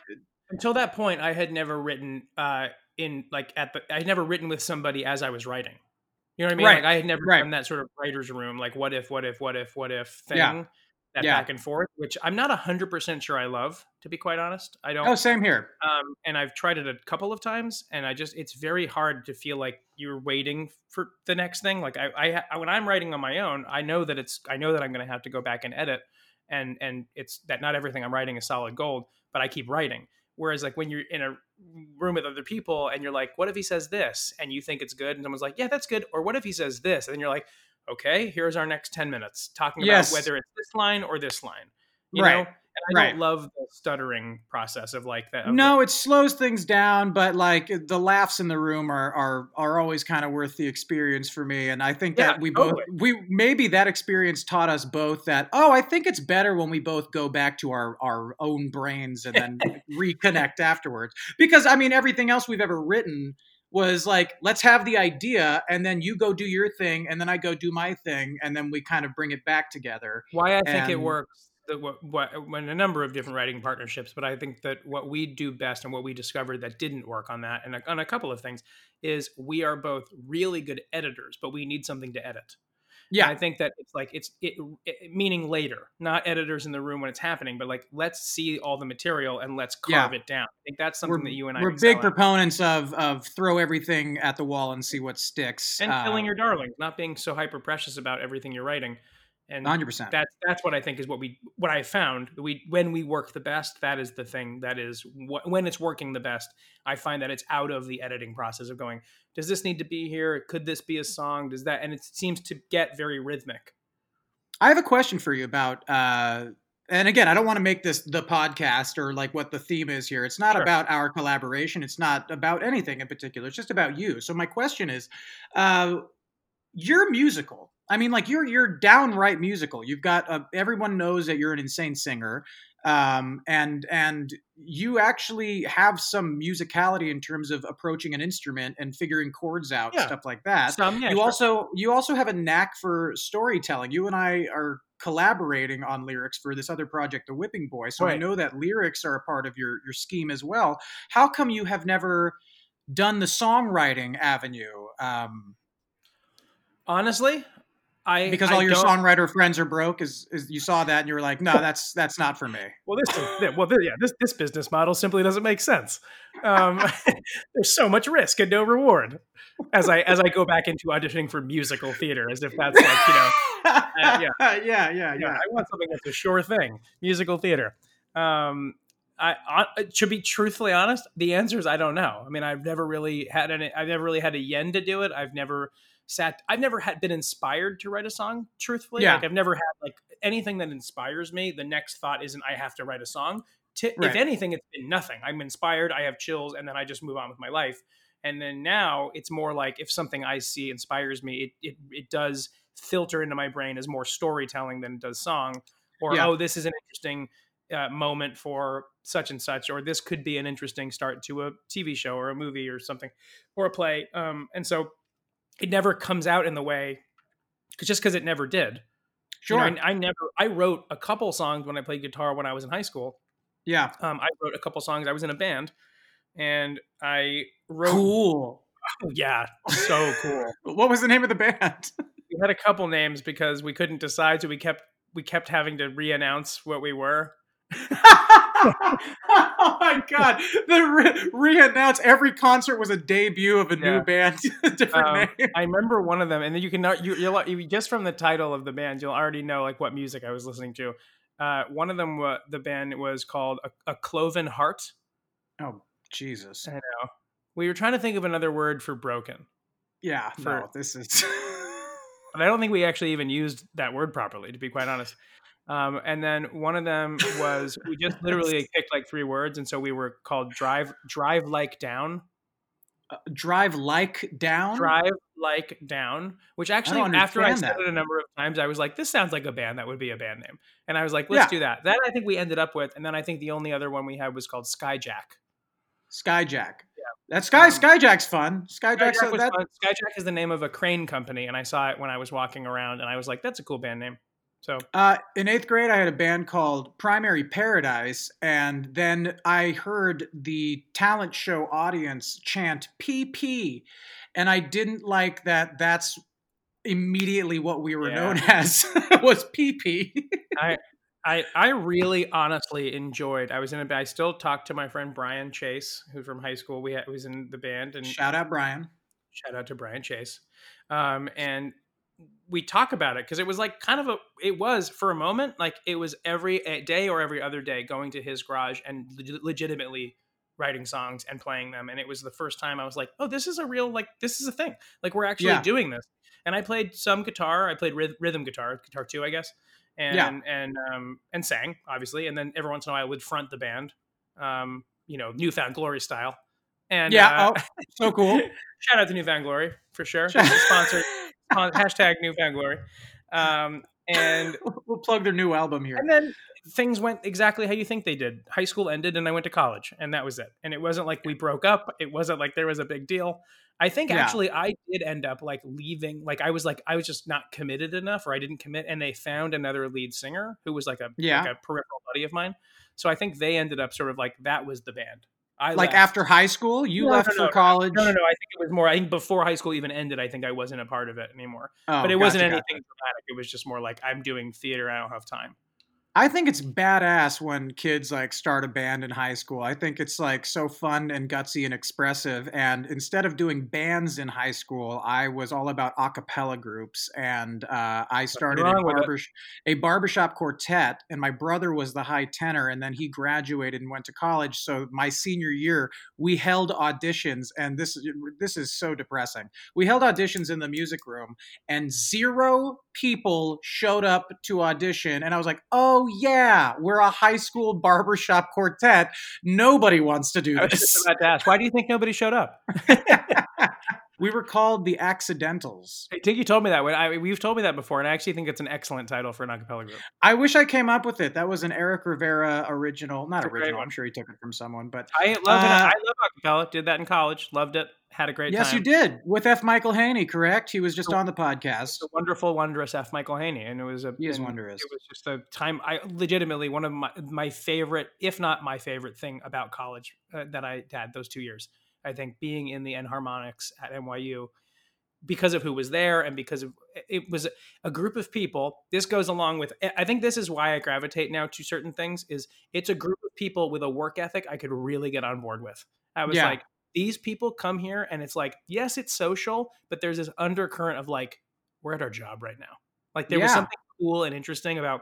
until that point i had never written uh in like at the i had never written with somebody as i was writing you know what i mean Right, like i had never right. done that sort of writer's room like what if what if what if what if thing Yeah, that yeah. back and forth which i'm not 100% sure i love to be quite honest i don't Oh, same here. um, and I've tried it a couple of times, and I just it's very hard to feel like you're waiting for the next thing. Like I, I, I when I'm writing on my own, I know that it's I know that I'm going to have to go back and edit, and and it's that not everything I'm writing is solid gold, but I keep writing. Whereas like when you're in a room with other people and you're like, what if he says this, and you think it's good, and someone's like, yeah, that's good, or what if he says this, and then you're like, okay, here's our next ten minutes talking Yes. about whether it's this line or this line, you Right, know. And I right. don't love the stuttering process of like that. of No, it slows things down, but like the laughs in the room are are are always kind of worth the experience for me. And I think Yeah, that we totally. both we maybe that experience taught us both that oh, I think it's better when we both go back to our our own brains and then reconnect afterwards. Because I mean, everything else we've ever written was like let's have the idea and then you go do your thing and then I go do my thing and then we kind of bring it back together. why I think it works what, what when a number of different writing partnerships, but I think that what we do best and what we discovered that didn't work on that and on a couple of things is we are both really good editors, but we need something to edit. Yeah. And I think that it's like it's it, it, meaning later, not editors in the room when it's happening, but like let's see all the material and let's Yeah. carve it down. I think that's something that you and I we're big at. proponents of of throw everything at the wall and see what sticks. and killing Uh, your darlings, not being so hyper precious about everything you're writing. And 100%. That's that's what I think is what we what I found. We when we work the best, that is the thing that is wh- when it's working the best. I find that it's out of the editing process of going. Does this need to be here? Could this be a song? Does that? And it seems to get very rhythmic. I have a question for you about uh and again, I don't want to make this the podcast or like what the theme is here. It's not Sure. about our collaboration. It's not about anything in particular. It's just about you. So my question is, uh, you're musical. I mean, like you're you're downright musical. You've got uh, everyone knows that you're an insane singer, um, and and you actually have some musicality in terms of approaching an instrument and figuring chords out, Yeah. stuff like that Some, yeah, you sure. also you also have a knack for storytelling. You and I are collaborating on lyrics for this other project, The Whipping Boy. So I know that lyrics are a part of your your scheme as well. How come you have never done the songwriting avenue? Um, honestly, I because I all your songwriter friends are broke. Is, is you saw that and you were like, no, that's that's not for me. Well, this yeah, well, yeah, this this business model simply doesn't make sense. Um, there's so much risk and no reward. As I as I go back into auditioning for musical theater, as if that's like you know, yeah, yeah. yeah, yeah, yeah, yeah. I want something that's a sure thing. Musical theater. Um, I, I to be truthfully honest, the answer is I don't know. I mean, I've never really had any. I've never really had a yen to do it. I've never sat. I've never had been inspired to write a song. Truthfully, Yeah. like I've never had like anything that inspires me. The next thought isn't I have to write a song. T- Right. If anything, it's been nothing. I'm inspired. I have chills, and then I just move on with my life. And then now it's more like if something I see inspires me, it it, it does filter into my brain as more storytelling than it does song. Or Yeah. oh, this is an interesting uh, moment for such and such, or this could be an interesting start to a TV show or a movie or something, or a play. Um, and so it never comes out in the way, 'cause- just because it never did. You know, Sure. I, I never. I wrote a couple songs when I played guitar when I was in high school. yeah. Um, I wrote a couple songs. I was in a band, and I wrote. Cool. Yeah, so cool. What was the name of the band? we had a couple names because we couldn't decide, so we kept we kept having to re-announce what we were. oh my god! The re- re-announce every concert was a debut of a Yeah. new band, different Um, name. I remember one of them, and then you can know you, you'll you, just from the title of the band, you'll already know like what music I was listening to. Uh, one of them, wa- the band was called a, a Cloven Heart. Oh Jesus! I know. We were trying to think of another word for broken, Yeah, For- no, this is. but I don't think we actually even used that word properly, to be quite honest. Um, and then one of them was we just literally picked like three words, and so we were called drive drive like down. drive like down. drive like down which actually don't after i said that. it a number of times i was like this sounds like a band that would be a band name and i was like let's Yeah. do that that i think we ended up with and then i think the only other one we had was called skyjack Skyjack. Yeah, that Sky Um, Skyjack's fun. Skyjack's skyjack, that. fun. skyjack is the name of a crane company and i saw it when i was walking around and i was like that's a cool band name so Uh, in eighth grade, I had a band called Primary Paradise, and then I heard the talent show audience chant "PP," and I didn't like that. That's immediately what we were Yeah. known as was PP. I I I really honestly enjoyed. I was in a. I still talk to my friend Brian Chase, who's from high school. We had, was in the band, and Shout out Brian. shout out to Brian Chase. Um, and we talk about it because it was like kind of a. It was for a moment like it was every day or every other day going to his garage and leg- legitimately writing songs and playing them. And it was the first time I was like, oh, this is a real like this is a thing. Like we're actually Yeah. doing this. And I played some guitar. I played ryth- rhythm guitar, guitar two, I guess and Yeah. and um and sang obviously and then every once in a while I would front the band um you know newfound glory style and yeah. uh, oh, so cool. shout out to newfound glory for sure Shout- hashtag newfound glory um and we'll plug their new album here. and then things went exactly how you think they did. High school ended and i went to college and that was it. And it wasn't like we broke up. It wasn't like there was a big deal. I think Yeah. actually i did end up like leaving like i was like i was just not committed enough or i didn't commit and they found another lead singer who was like a Yeah. like a peripheral buddy of mine. So i think they ended up sort of like that was the band i like left. after high school, you No, left no, for college. no no no i think it was more i think before high school even ended i think i wasn't a part of it anymore Oh, but it wasn't anything gotcha. dramatic it was just more like i'm doing theater i don't have time I think it's badass when kids like start a band in high school. I think it's like so fun and gutsy and expressive. And instead of doing bands in high school, I was all about a cappella groups. And uh, I started a, wrong with it. barber- a barbershop quartet, and my brother was the high tenor. And then he graduated and went to college. So my senior year, we held auditions, and this this is so depressing. We held auditions in the music room, and zero people showed up to audition and i was like oh yeah we're a high school barbershop quartet. Nobody wants to do i was this. just about to ask why do you think nobody showed up we were called the accidentals I think you told me that. When I you've told me that before, and I actually think it's an excellent title for an acapella group. i wish i came up with it that was an eric rivera original not It's a great original i'm sure he took it from someone but I love it. Uh, I love acapella. Did that in college. Loved it. Had a great time. yes time. you did with f michael haney correct he was just on the podcast The wonderful, wondrous F. Michael Haney, and it was a. He is wondrous. It was just a time. I legitimately one of my my favorite, if not my favorite thing about college uh, that I had those two years. I think being in the Enharmonics at NYU because of who was there and because of it was a group of people. This goes along with i think this is why i gravitate now to certain things is it's a group of people with a work ethic i could really get on board with. I was Yeah. like these people come here and it's like yes it's social but there's this undercurrent of like we're at our job right now. Like there was something cool and interesting about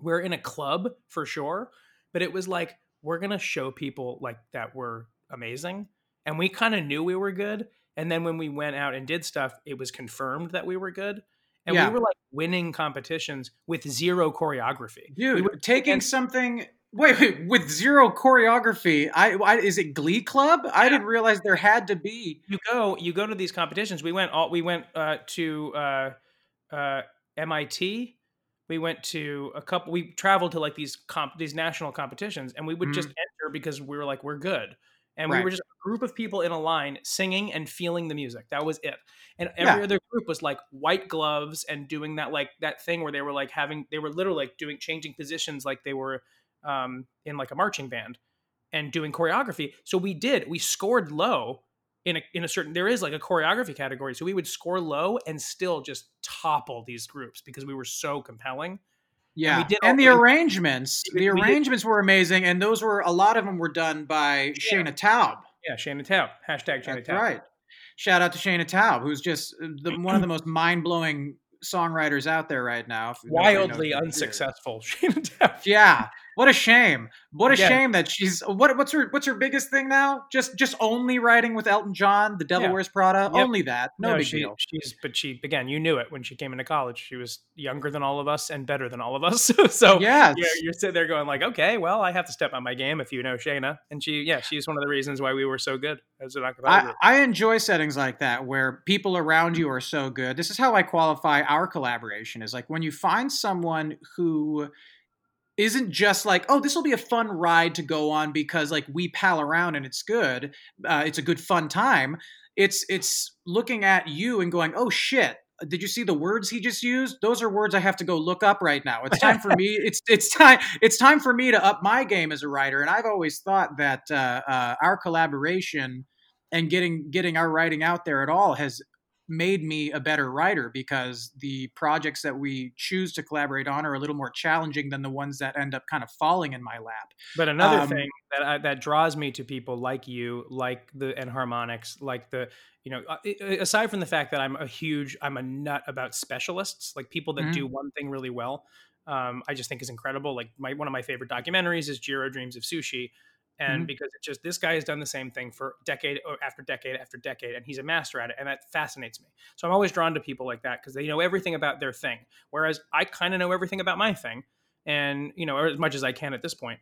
we're in a club for sure but it was like we're gonna show people like that we're amazing and we kind of knew we were good and then when we went out and did stuff it was confirmed that we were good and Yeah. we were like winning competitions with zero choreography. We dude would taking against- something wait wait with zero choreography I, I is it glee club? I didn't realize there had to be. You go you go to these competitions. We went all we went uh, to uh, uh, mit we went to a couple we traveled to like these comp these national competitions and we would just enter because we were like we're good and we were just a group of people in a line singing and feeling the music. That was it. And every Yeah. other group was like white gloves and doing that like that thing where they were like having they were literally like doing changing positions like they were um in like a marching band and doing choreography. So we did. We scored low in a, in a certain there is like a choreography category. So we would score low and still just topple these groups because we were so compelling Yeah, did and the arrangements. The arrangements were amazing, and those were a lot of them were done by Shayna Taub. Yeah, Shayna Taub. Hashtag Shayna That's Taub. right. Shout out to Shayna Taub, who's just uh, the, one of the most mind blowing songwriters out there right now. if nobody knows Wildly who she is. unsuccessful. Shayna Taub. Yeah, what a shame. What a Yeah. shame that she's what what's her what's her biggest thing now? Just just only writing with Elton John, The Devil Yeah. Wears Prada, Yep. only that. No, big she, deal. She's, but she again, you knew it when she came into college. She was younger than all of us and better than all of us. so yeah, you're, you're sitting there going like, okay, well, I have to step on my game if you know Shayna. And she, yeah, she's one of the reasons why we were so good as an I. I enjoy settings like that where people around you are so good. This is how I qualify our collaboration is like when you find someone who isn't just like, oh, this will be a fun ride to go on because like we pal around and it's good. Uh, it's a good fun time. It's it's looking at you and going, oh shit. Did you see the words he just used? Those are words I have to go look up right now. It's time for me. It's it's time. It's time for me to up my game as a writer. And I've always thought that uh, uh, our collaboration and getting getting our writing out there at all has made me a better writer because the projects that we choose to collaborate on are a little more challenging than the ones that end up kind of falling in my lap. But another Um, thing that I, that draws me to people like you, like the Enharmonics, like the you know, uh, aside from the fact that I'm a huge, I'm a nut about specialists, like people that Mhm. do one thing really well. Um, I just think is incredible. Like my one of my favorite documentaries is Jiro Dreams of Sushi, and Mhm. because it's just this guy has done the same thing for decade after decade after decade, and he's a master at it, and that fascinates me. So I'm always drawn to people like that because they know everything about their thing, whereas I kind of know everything about my thing, and you know, as much as I can at this point.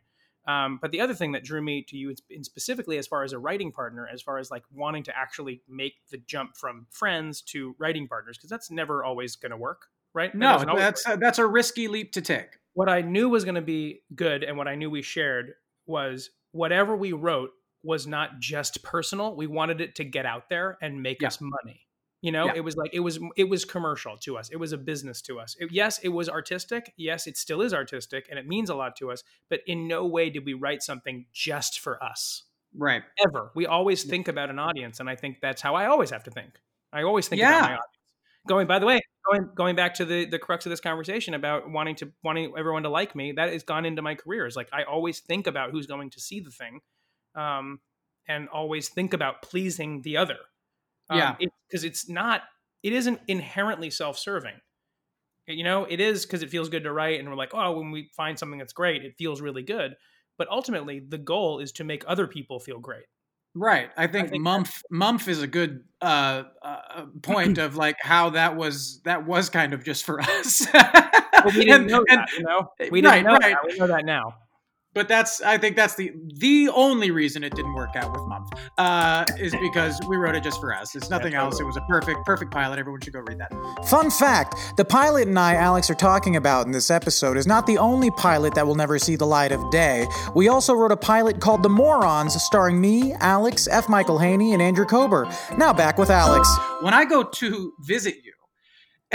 Um, but the other thing that drew me to you, in specifically as far as a writing partner, as far as like wanting to actually make the jump from friends to writing partners, because that's never always going to work, right? No, that's a, that's a risky leap to take. what I knew was going to be good, and what I knew we shared was whatever we wrote was not just personal. We wanted it to get out there and make Yeah. us money. You know, Yeah. it was like it was it was commercial to us. It was a business to us. It- yes, it was artistic. Yes, it still is artistic, and it means a lot to us. But in no way did we write something just for us. Right. Ever. We always think about an audience, and I think that's how I always have to think. I always think about my audience. Going by the way, going going back to the the crux of this conversation about wanting to wanting everyone to like me, that has gone into my career. Is like I always think about who's going to see the thing, um, and always think about pleasing the other. Um, Yeah. because it's not it isn't inherently self-serving. You know, it is because it feels good to write, and we're like, oh, when we find something that's great, it feels really good. But ultimately, the goal is to make other people feel great. Right. I think, think Mumph Mumph is a good uh, uh, point of like how that was that was kind of just for us. But we didn't And- know and- that, you know. We didn't right, know right. that. We know that now. But that's I think that's the the only reason it didn't work out with Mumph uh, is because we wrote it just for us. It's nothing else. It was a perfect perfect pilot. Everyone should go read that. Fun fact the pilot and I, Alex, are talking about in this episode is not the only pilot that will never see the light of day. We also wrote a pilot called The Morons, starring me, Alex, F. Michael Haney, and Andrew Kober. Now back with Alex. when I go to visit you,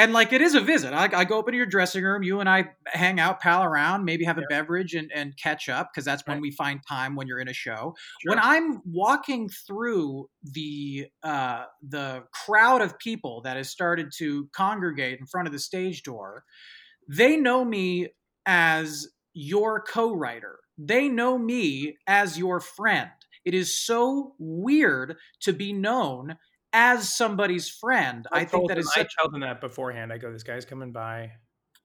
and like it is a visit, I, I go up into your dressing room, you and I hang out, pal around, maybe have a beverage and, and catch up because that's when we find time when you're in a show. Sure. When I'm walking through the uh, the crowd of people that has started to congregate in front of the stage door, they know me as your co-writer. They know me as your friend. It is so weird to be known as somebody's friend. I, think told that them- is I such, told them that beforehand. I go, this guy's coming by.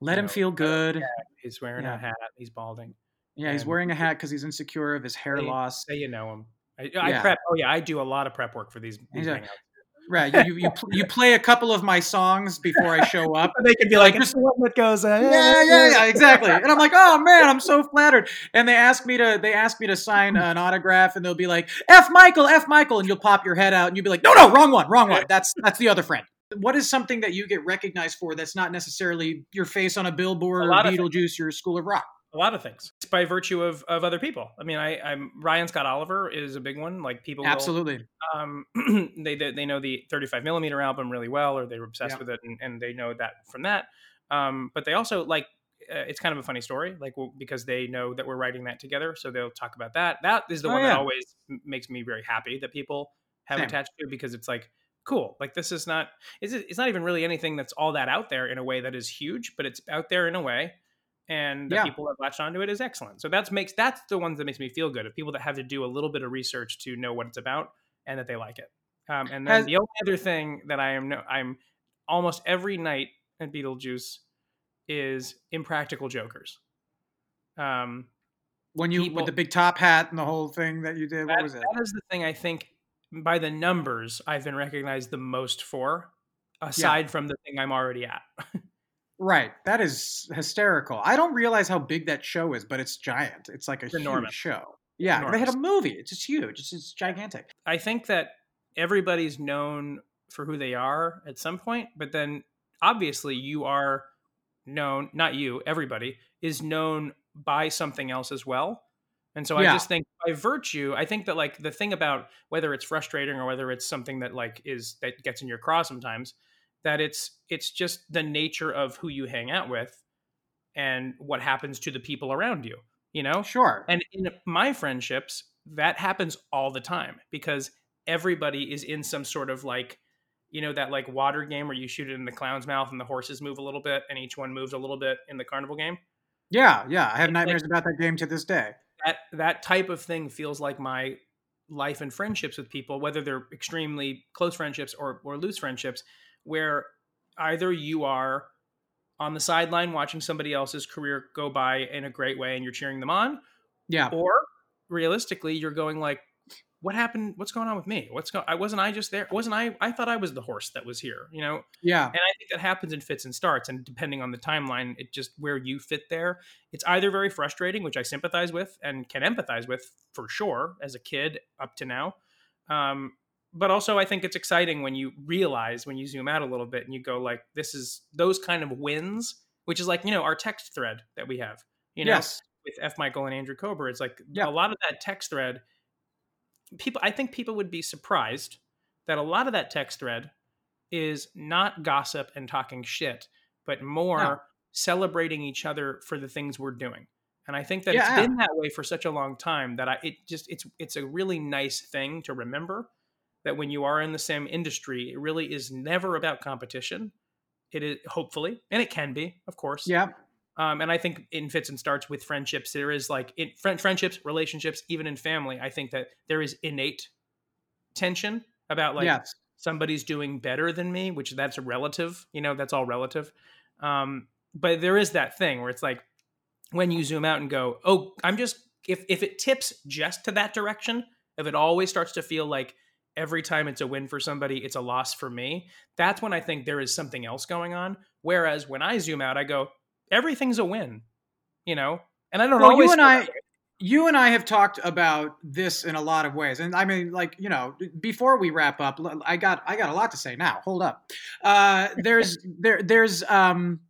let you him know, feel him- good. He's wearing Yeah. a hat. He's balding. Yeah, he's wearing a hat because he's insecure of his hair Say- loss. Say you know him. I, I Yeah. prep. Oh yeah, I do a lot of prep work for these. these Yeah. Hangouts. Right. You, you, you, pl- you play a couple of my songs before I show up. And they could be like, Like, it's the one that goes. Uh, yeah, yeah, yeah, exactly. And I'm like, oh man, I'm so flattered. And they ask me to, they ask me to sign an autograph, and they'll be like, F Michael, F Michael, and you'll pop your head out, and you'll be like, no, no, wrong one, wrong one. That's that's the other friend. What is something that you get recognized for that's not necessarily your face on a billboard A or lot of Beetlejuice or School of Rock? A lot of things it's by virtue of, of other people. I mean, I, I'm Ryan Scott Oliver is a big one. Like people, will- Absolutely. um, they, they they know the 35 millimeter album really well, or they're obsessed Yeah. with it, and, and they know that from that. Um, but they also like uh, it's kind of a funny story, like w- because they know that we're writing that together, so they'll talk about that. That is the Oh, one yeah. that always m- makes me very happy that people have Same. attached to because it's like cool. Like this is not it's it's not even really anything that's all that out there in a way that is huge, but it's out there in a way. And the Yeah. people that latched onto it is excellent. So that's makes that's the ones that makes me feel good of people that have to do a little bit of research to know what it's about and that they like it. Um, and then Has- the only other thing that I am no, I'm almost every night at Beetlejuice is Impractical Jokers. Um, When you people- with the big top hat and the whole thing that you did, what was it? that is the thing I think by the numbers I've been recognized the most for, aside from the thing I'm already at. Right. That is hysterical. I don't realize how big that show is, but it's giant. It's like a It's huge enormous. show. Yeah, they had a movie. It's just huge. It's just gigantic. I think that everybody's known for who they are at some point, but then obviously you are known, not you, everybody is known by something else as well. And so I just think by virtue, I think that like the thing about whether it's frustrating or whether it's something that like is that gets in your craw sometimes, that it's it's just the nature of who you hang out with and what happens to the people around you, you know? Sure. And in my friendships, that happens all the time because everybody is in some sort of like, you know, that like water game where you shoot it in the clown's mouth and the horses move a little bit and each one moves a little bit in the carnival game. Yeah, yeah. I have nightmares like- about that game to this day. That that type of thing feels like my life and friendships with people, whether they're extremely close friendships or or loose friendships, where either you are on the sideline watching somebody else's career go by in a great way and you're cheering them on, Yeah. or realistically you're going like what happened what's going on with me what's going i wasn't i just there wasn't i i thought i was the horse that was here you know Yeah. and i think that happens in fits and starts and depending on the timeline it just where you fit there it's either very frustrating which i sympathize with and can empathize with for sure as a kid up to now um, but also i think it's exciting when you realize when you zoom out a little bit and you go like this is those kind of wins which is like you know our text thread that we have you know yes. with F. Michael and Andrew Kober. It's like Yeah. a lot of that text thread. People, I think people would be surprised that a lot of that text thread is not gossip and talking shit, but more No. celebrating each other for the things we're doing. And I think that Yeah. it's been that way for such a long time that I it just it's it's a really nice thing to remember that when you are in the same industry, it really is never about competition. It is hopefully, and it can be, of course. Yeah. Um, and I think in fits and starts with friendships, there is like in friend, friendships, relationships, even in family. I think that there is innate tension about like yes. somebody's doing better than me, which that's relative. You know, that's all relative. Um, but there is that thing where it's like when you zoom out and go, "Oh, I'm just if if it tips just to that direction, if it always starts to feel like every time it's a win for somebody, it's a loss for me, that's when I think there is something else going on. Whereas when I zoom out, I go, everything's a win, you know? And I don't Well, always you and I, you and I have talked about this in a lot of ways, and I mean, like you know, before we wrap up, I got I got a lot to say now. Hold up, uh, there's there there's um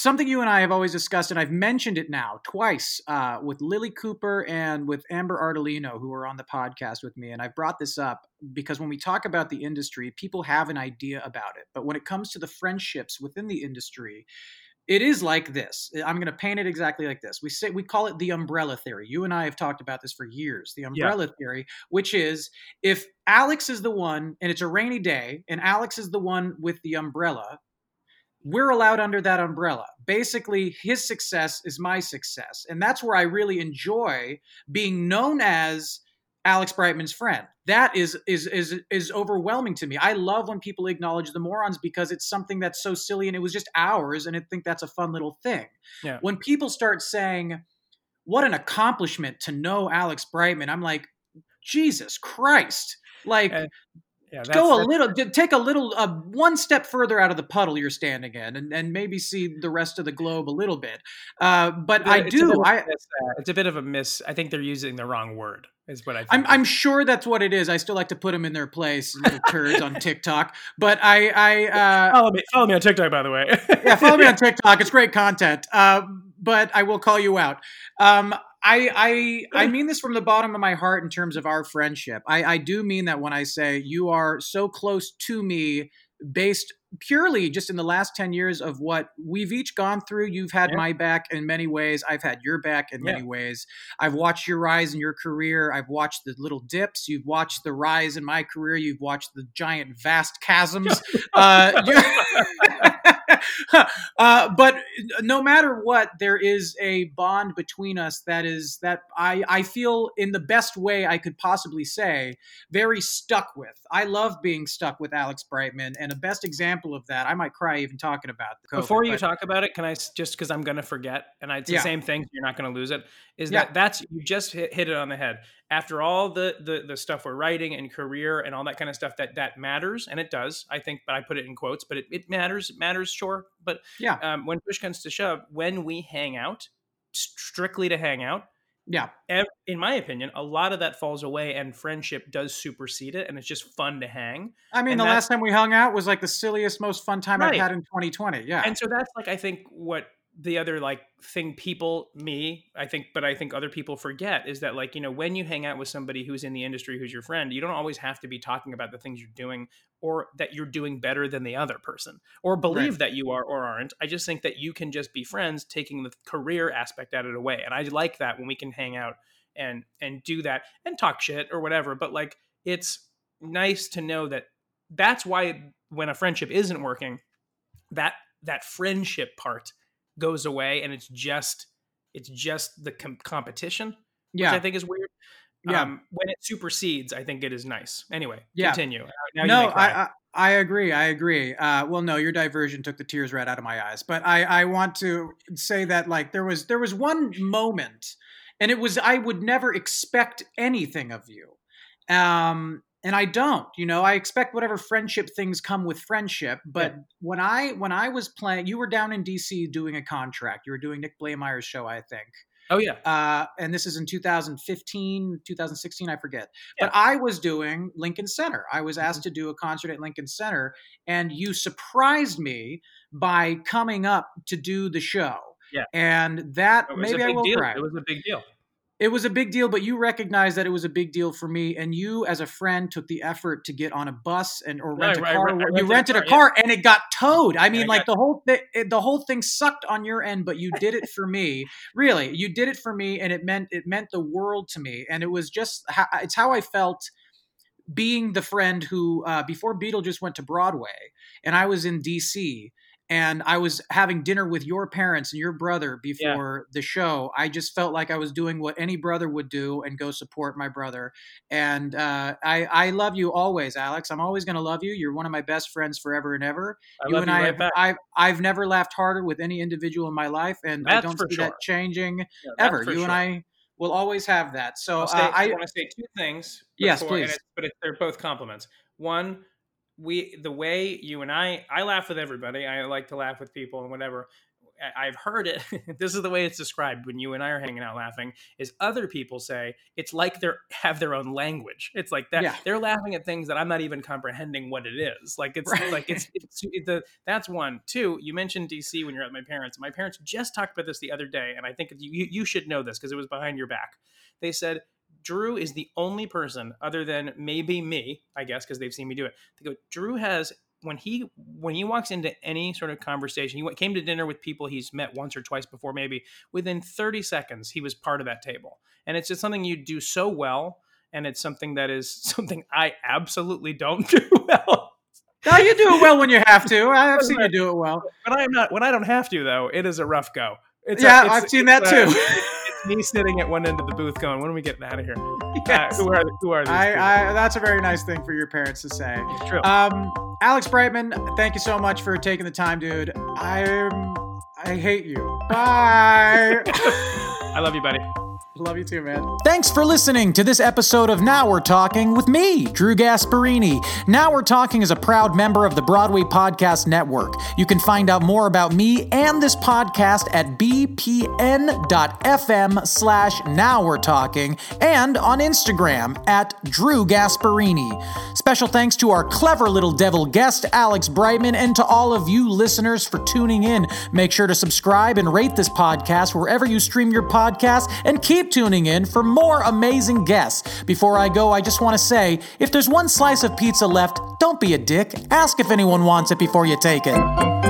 something you and I have always discussed, and I've mentioned it now twice uh, with Lilli Cooper and with Amber Ardolino, who are on the podcast with me, and I've brought this up because when we talk about the industry, people have an idea about it, but when it comes to the friendships within the industry it is like this. I'm going to paint it exactly like this. We say we call it the umbrella theory. You and I have talked about this for years. The umbrella theory, which is if Alex is the one and it's a rainy day and Alex is the one with the umbrella, we're allowed under that umbrella. Basically, his success is my success. And that's where I really enjoy being known as Alex Brightman's friend. That is is is is overwhelming to me. I love when people acknowledge the morons because it's something that's so silly and it was just ours and I think that's a fun little thing. Yeah. When people start saying what an accomplishment to know Alex Brightman, I'm like Jesus Christ. Like Uh, Yeah, go a little take a little uh, one step further out of the puddle you're standing in and, and maybe see the rest of the globe a little bit uh, but i a bit do i it's a bit of a miss. I think they're using the wrong word. Is what I. Think. I'm, I'm sure that's what it is. I still like to put them in their place, little turds on TikTok. But I, I uh, follow me. Follow me on TikTok, by the way. yeah, follow me on TikTok. It's great content. Uh, but I will call you out. Um, I, I, I mean this from the bottom of my heart in terms of our friendship. I, I do mean that when I say you are so close to me, based purely just in the last 10 years of what we've each gone through. You've had Yeah. my back in many ways. I've had your back in Yeah. many ways. I've watched your rise in your career. I've watched the little dips. You've watched the rise in my career. You've watched the giant, vast chasms. uh, uh, but no matter what, there is a bond between us that is that I I feel in the best way I could possibly say very stuck with. I love being stuck with Alex Brightman, and the best example of that, I might cry even talking about. COVID, Before you but- talk about it, can I just because I'm going to forget, and I, it's the Yeah. same thing. You're not going to lose it. Is Yeah. that that's you just hit, hit it on the head. After all the, the the stuff we're writing and career and all that kind of stuff that that matters, and it does. I think, but I put it in quotes. But it, it matters. It matters, sure. But Yeah. um, when push comes to shove, when we hang out, strictly to hang out, yeah, ev- in my opinion, a lot of that falls away, and friendship does supersede it, and it's just fun to hang. I mean, And the last time we hung out was like the silliest, most fun time Right. I've had in 2020. Yeah, and so that's like i think what the other like thing people me i think but i think other people forget is that like you know when you hang out with somebody who's in the industry who's your friend you don't always have to be talking about the things you're doing or that you're doing better than the other person or believe Right. that you are or aren't i just think that you can just be friends taking the career aspect out of it away and i like that when we can hang out and and do that and talk shit or whatever but like it's nice to know that that's why when a friendship isn't working that that friendship part goes away and it's just it's just the com- competition yeah, which i think is weird Yeah. um, when it supersedes i think it is nice anyway Yeah. continue now no. I, I I agree. I agree. Uh, well, no, your diversion took the tears right out of my eyes. But I I want to say that like there was there was one moment, and it was I would never expect anything of you, um, and I don't. You know, I expect whatever friendship things come with friendship. But when I when I was playing, you were down in D.C. doing a contract. You were doing Nick Blaemire's show, I think. oh yeah uh, and this is in 2015, 2016, I forget. But I was doing Lincoln Center. I was Mm-hmm. asked to do a concert at Lincoln Center, and you surprised me by coming up to do the show. Yeah. and that was maybe a I big will deal cry. it was a big deal It was a big deal, but you recognized that it was a big deal for me, and you, as a friend, took the effort to get on a bus and or rent a car. I you rented rented a a car, car, and it got towed. I mean, like got- the whole thi- it, the whole thing sucked on your end, but you did it for me. Really, you did it for me, and it meant it meant the world to me. And it was just how, it's how I felt being the friend who uh, before Beetlejuice went to Broadway, and I was in D.C. And I was having dinner with your parents and your brother before the show. I just felt like I was doing what any brother would do and go support my brother. And uh, I, I love you always, Alex. I'm always going to love you. You're one of my best friends forever and ever. I you love and you I, right have, back. I've, I've never laughed harder with any individual in my life, and I don't see that changing Yeah, ever. You and. I will always have that. So I'll say, uh, I, I, want to say two things. Yes, before- and please. it's- but it, they're both compliments. One, we the way you and I, I laugh with everybody. I like to laugh with people and whatever. I've heard it. this is the way it's described when you and I are hanging out laughing. Is other people say it's like they have their own language. It's like that. Yeah. They're laughing at things that I'm not even comprehending what it is. Like it's Right. like it's, it's it, the that's one. Two. You mentioned DC when you're at my parents. My parents just talked about this the other day, and I think you you should know this because it was behind your back. They said Drew is the only person other than maybe me, I guess, because they've seen me do it. They go, Drew has when he when he walks into any sort of conversation, he went- came to dinner with people he's met once or twice before, maybe within 30 seconds, he was part of that table. And it's just something you do so well. And it's something that is something I absolutely don't do well. no, you do it well when you have to. I've seen you do it well. When I'm not, when I don't have to, though, it is a rough go. It's Yeah, it's- I've seen that a- too. Me sitting at one end of the booth going, "When are we getting out of here?" Yes. Uh, who are who are these? I, I, that's a very nice thing for your parents to say. It's true. Um, Alex Brightman, thank you so much for taking the time, dude. I'm, I hate you. Bye. I love you, buddy. Love you too, man. Thanks for listening to this episode of Now We're Talking with me, Drew Gasparini. Now We're Talking is a proud member of the Broadway Podcast Network. You can find out more about me and this podcast at bpn.fm slash Now We're Talking and on Instagram at Drew Gasparini. Special thanks to our clever little devil guest, Alex Brightman, and to all of you listeners for tuning in. Make sure to subscribe and rate this podcast wherever you stream your podcast and keep tuning in for more amazing guests. Before I go, I just want to say if there's one slice of pizza left, don't be a dick. Ask if anyone wants it before you take it.